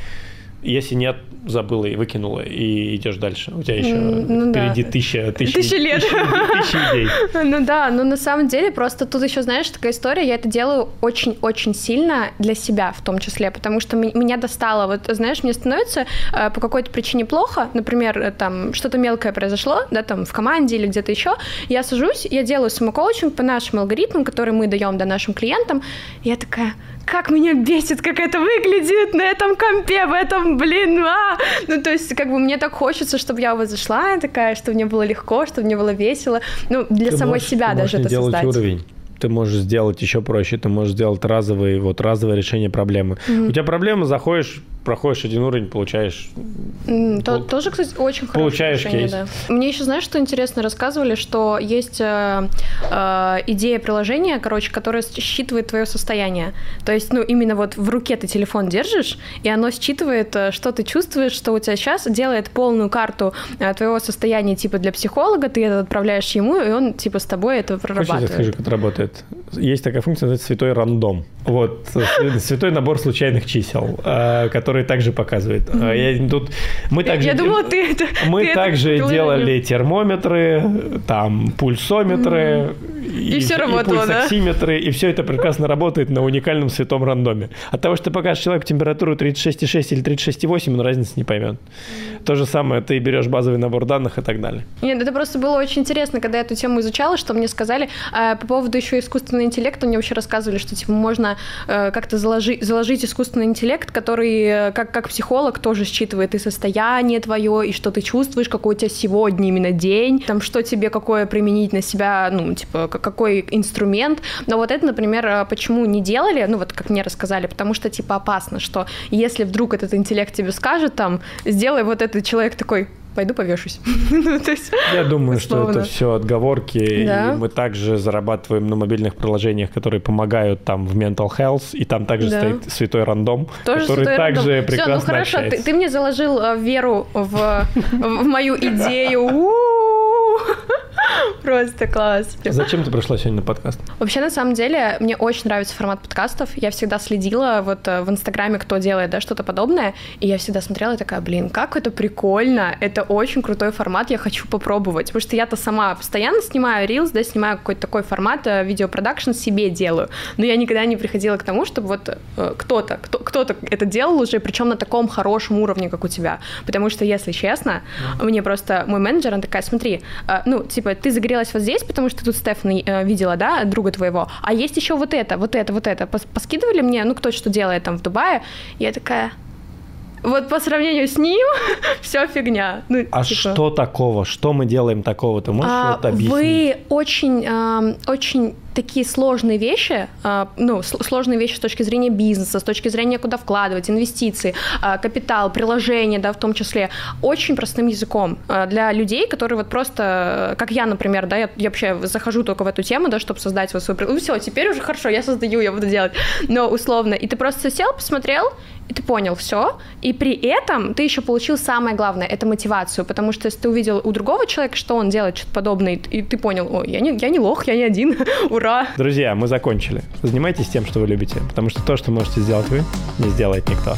Speaker 1: Если нет, забыла и выкинула, и идешь дальше. У тебя еще ну, впереди да. тысяча, тысяча,
Speaker 2: тысяча лет.
Speaker 1: Тысяча, идей.
Speaker 2: Ну да, но на самом деле просто тут еще, знаешь, такая история, я это делаю очень-очень сильно для себя в том числе, потому что меня достало. Вот, знаешь, мне становится э, по какой-то причине плохо, например, э, там что-то мелкое произошло, да, там в команде или где-то еще, я сажусь, я делаю самокоучинг по нашим алгоритмам, которые мы даем да, нашим клиентам, я такая, как меня бесит, как это выглядит на этом компе, в этом, блин, а! Ну, то есть, как бы мне так хочется, чтобы я вот зашла такая, чтобы мне было легко, чтобы мне было весело. Ну, для
Speaker 1: Ты
Speaker 2: самой
Speaker 1: можешь-
Speaker 2: себя
Speaker 1: ты
Speaker 2: даже это
Speaker 1: делать
Speaker 2: создать.
Speaker 1: уровень. Ты можешь сделать еще проще, ты можешь сделать разовый, вот разовое решение проблемы. У тебя проблема, заходишь, проходишь один уровень, получаешь
Speaker 2: то-
Speaker 1: Пол-
Speaker 2: тоже, кстати, очень хорошее
Speaker 1: получаешь
Speaker 2: решение,
Speaker 1: кейс.
Speaker 2: да. Мне еще, знаешь, что интересно рассказывали, что есть э, э, идея приложения, короче, которое считывает твое состояние. То есть, ну, именно вот в руке ты телефон держишь, и оно считывает, э, что ты чувствуешь, что у тебя сейчас, делает полную карту э, твоего состояния, типа, для психолога, ты это отправляешь ему, и он, типа, с тобой это
Speaker 1: Хочешь, я
Speaker 2: прорабатывает.
Speaker 1: скажу, как это работает? Есть такая функция, называется святой рандом. Вот, э, святой набор случайных чисел, э, который также показывает. Э, я тут- мы также
Speaker 2: я думала, ты это...
Speaker 1: Мы также делали термометры, там пульсометры
Speaker 2: И всё работало, да?
Speaker 1: пульсоксиметры, и все это прекрасно работает на уникальном святом рандоме. От того, что ты покажешь человеку температуру 36,6 или 36,8, он разницы не поймет. То же самое, ты берешь базовый набор данных и так далее.
Speaker 2: Нет, это просто было очень интересно, когда я эту тему изучала, что мне сказали э, по поводу еще искусственного интеллекта. Мне вообще рассказывали, что типа можно э, как-то заложи- заложить искусственный интеллект, который э, как, как психолог тоже считывает и состояние твое, и что ты чувствуешь, какой у тебя сегодня именно день, там что тебе какое применить на себя, ну типа какой инструмент. Но вот это, например, э, почему не делали, ну вот как мне рассказали, потому что типа опасно, что если вдруг этот интеллект тебе скажет там, сделай вот этот человек такой, пойду повешусь. Ну, есть,
Speaker 1: Я думаю, что это все отговорки.
Speaker 2: Да.
Speaker 1: И мы также зарабатываем на мобильных приложениях, которые помогают там в mental health, и там также
Speaker 2: Да.
Speaker 1: стоит святой рандом,
Speaker 2: Тоже
Speaker 1: который
Speaker 2: святой
Speaker 1: также
Speaker 2: рандом. Всё,
Speaker 1: прекрасно
Speaker 2: ну хорошо, ты, мне заложил э, веру в, в мою идею. Просто класс.
Speaker 1: Зачем ты пришла сегодня на подкаст?
Speaker 2: Вообще, на самом деле, мне очень нравится формат подкастов. Я всегда следила вот э, в Инстаграме, кто делает, да, что-то подобное. И я всегда смотрела и такая, блин, как это прикольно. Это очень крутой формат, я хочу попробовать. Потому что я-то сама постоянно снимаю рилс, да, снимаю какой-то такой формат, э, видеопродакшн себе делаю. Но я никогда не приходила к тому, чтобы вот э, кто-то, кто, кто-то это делал уже, причем на таком хорошем уровне, как у тебя. Потому что, если честно, мне просто мой менеджер, она такая, смотри, ну, типа, ты загорелась вот здесь, потому что тут Стефана э, видела, да, друга твоего, а есть еще вот это, вот это, вот это. Пос- Поскидывали мне, ну, кто что делает там в Дубае, я такая... Вот по сравнению с ним все фигня. Ну,
Speaker 1: А
Speaker 2: типа,
Speaker 1: что такого? Что мы делаем такого? Ты можешь
Speaker 2: а,
Speaker 1: вот объяснить?
Speaker 2: Вы очень, ам, очень такие сложные вещи, а, ну, сл- сложные вещи с точки зрения бизнеса, с точки зрения, куда вкладывать, инвестиции, а, капитал, приложения, да, в том числе, очень простым языком а, для людей, которые вот просто, как я, например, да, я, я вообще захожу только в эту тему, да, чтобы создать вот свой... Ну, все, теперь уже хорошо, я создаю, я буду делать. Но условно, и ты просто сел, посмотрел, и ты понял все, и при этом ты еще получил самое главное, это мотивацию, потому что если ты увидел у другого человека, что он делает что-то подобное, и ты понял, ой, я не, я не лох, я не один, ура.
Speaker 1: Друзья, мы закончили. Занимайтесь тем, что вы любите, потому что то, что можете сделать вы, не сделает никто.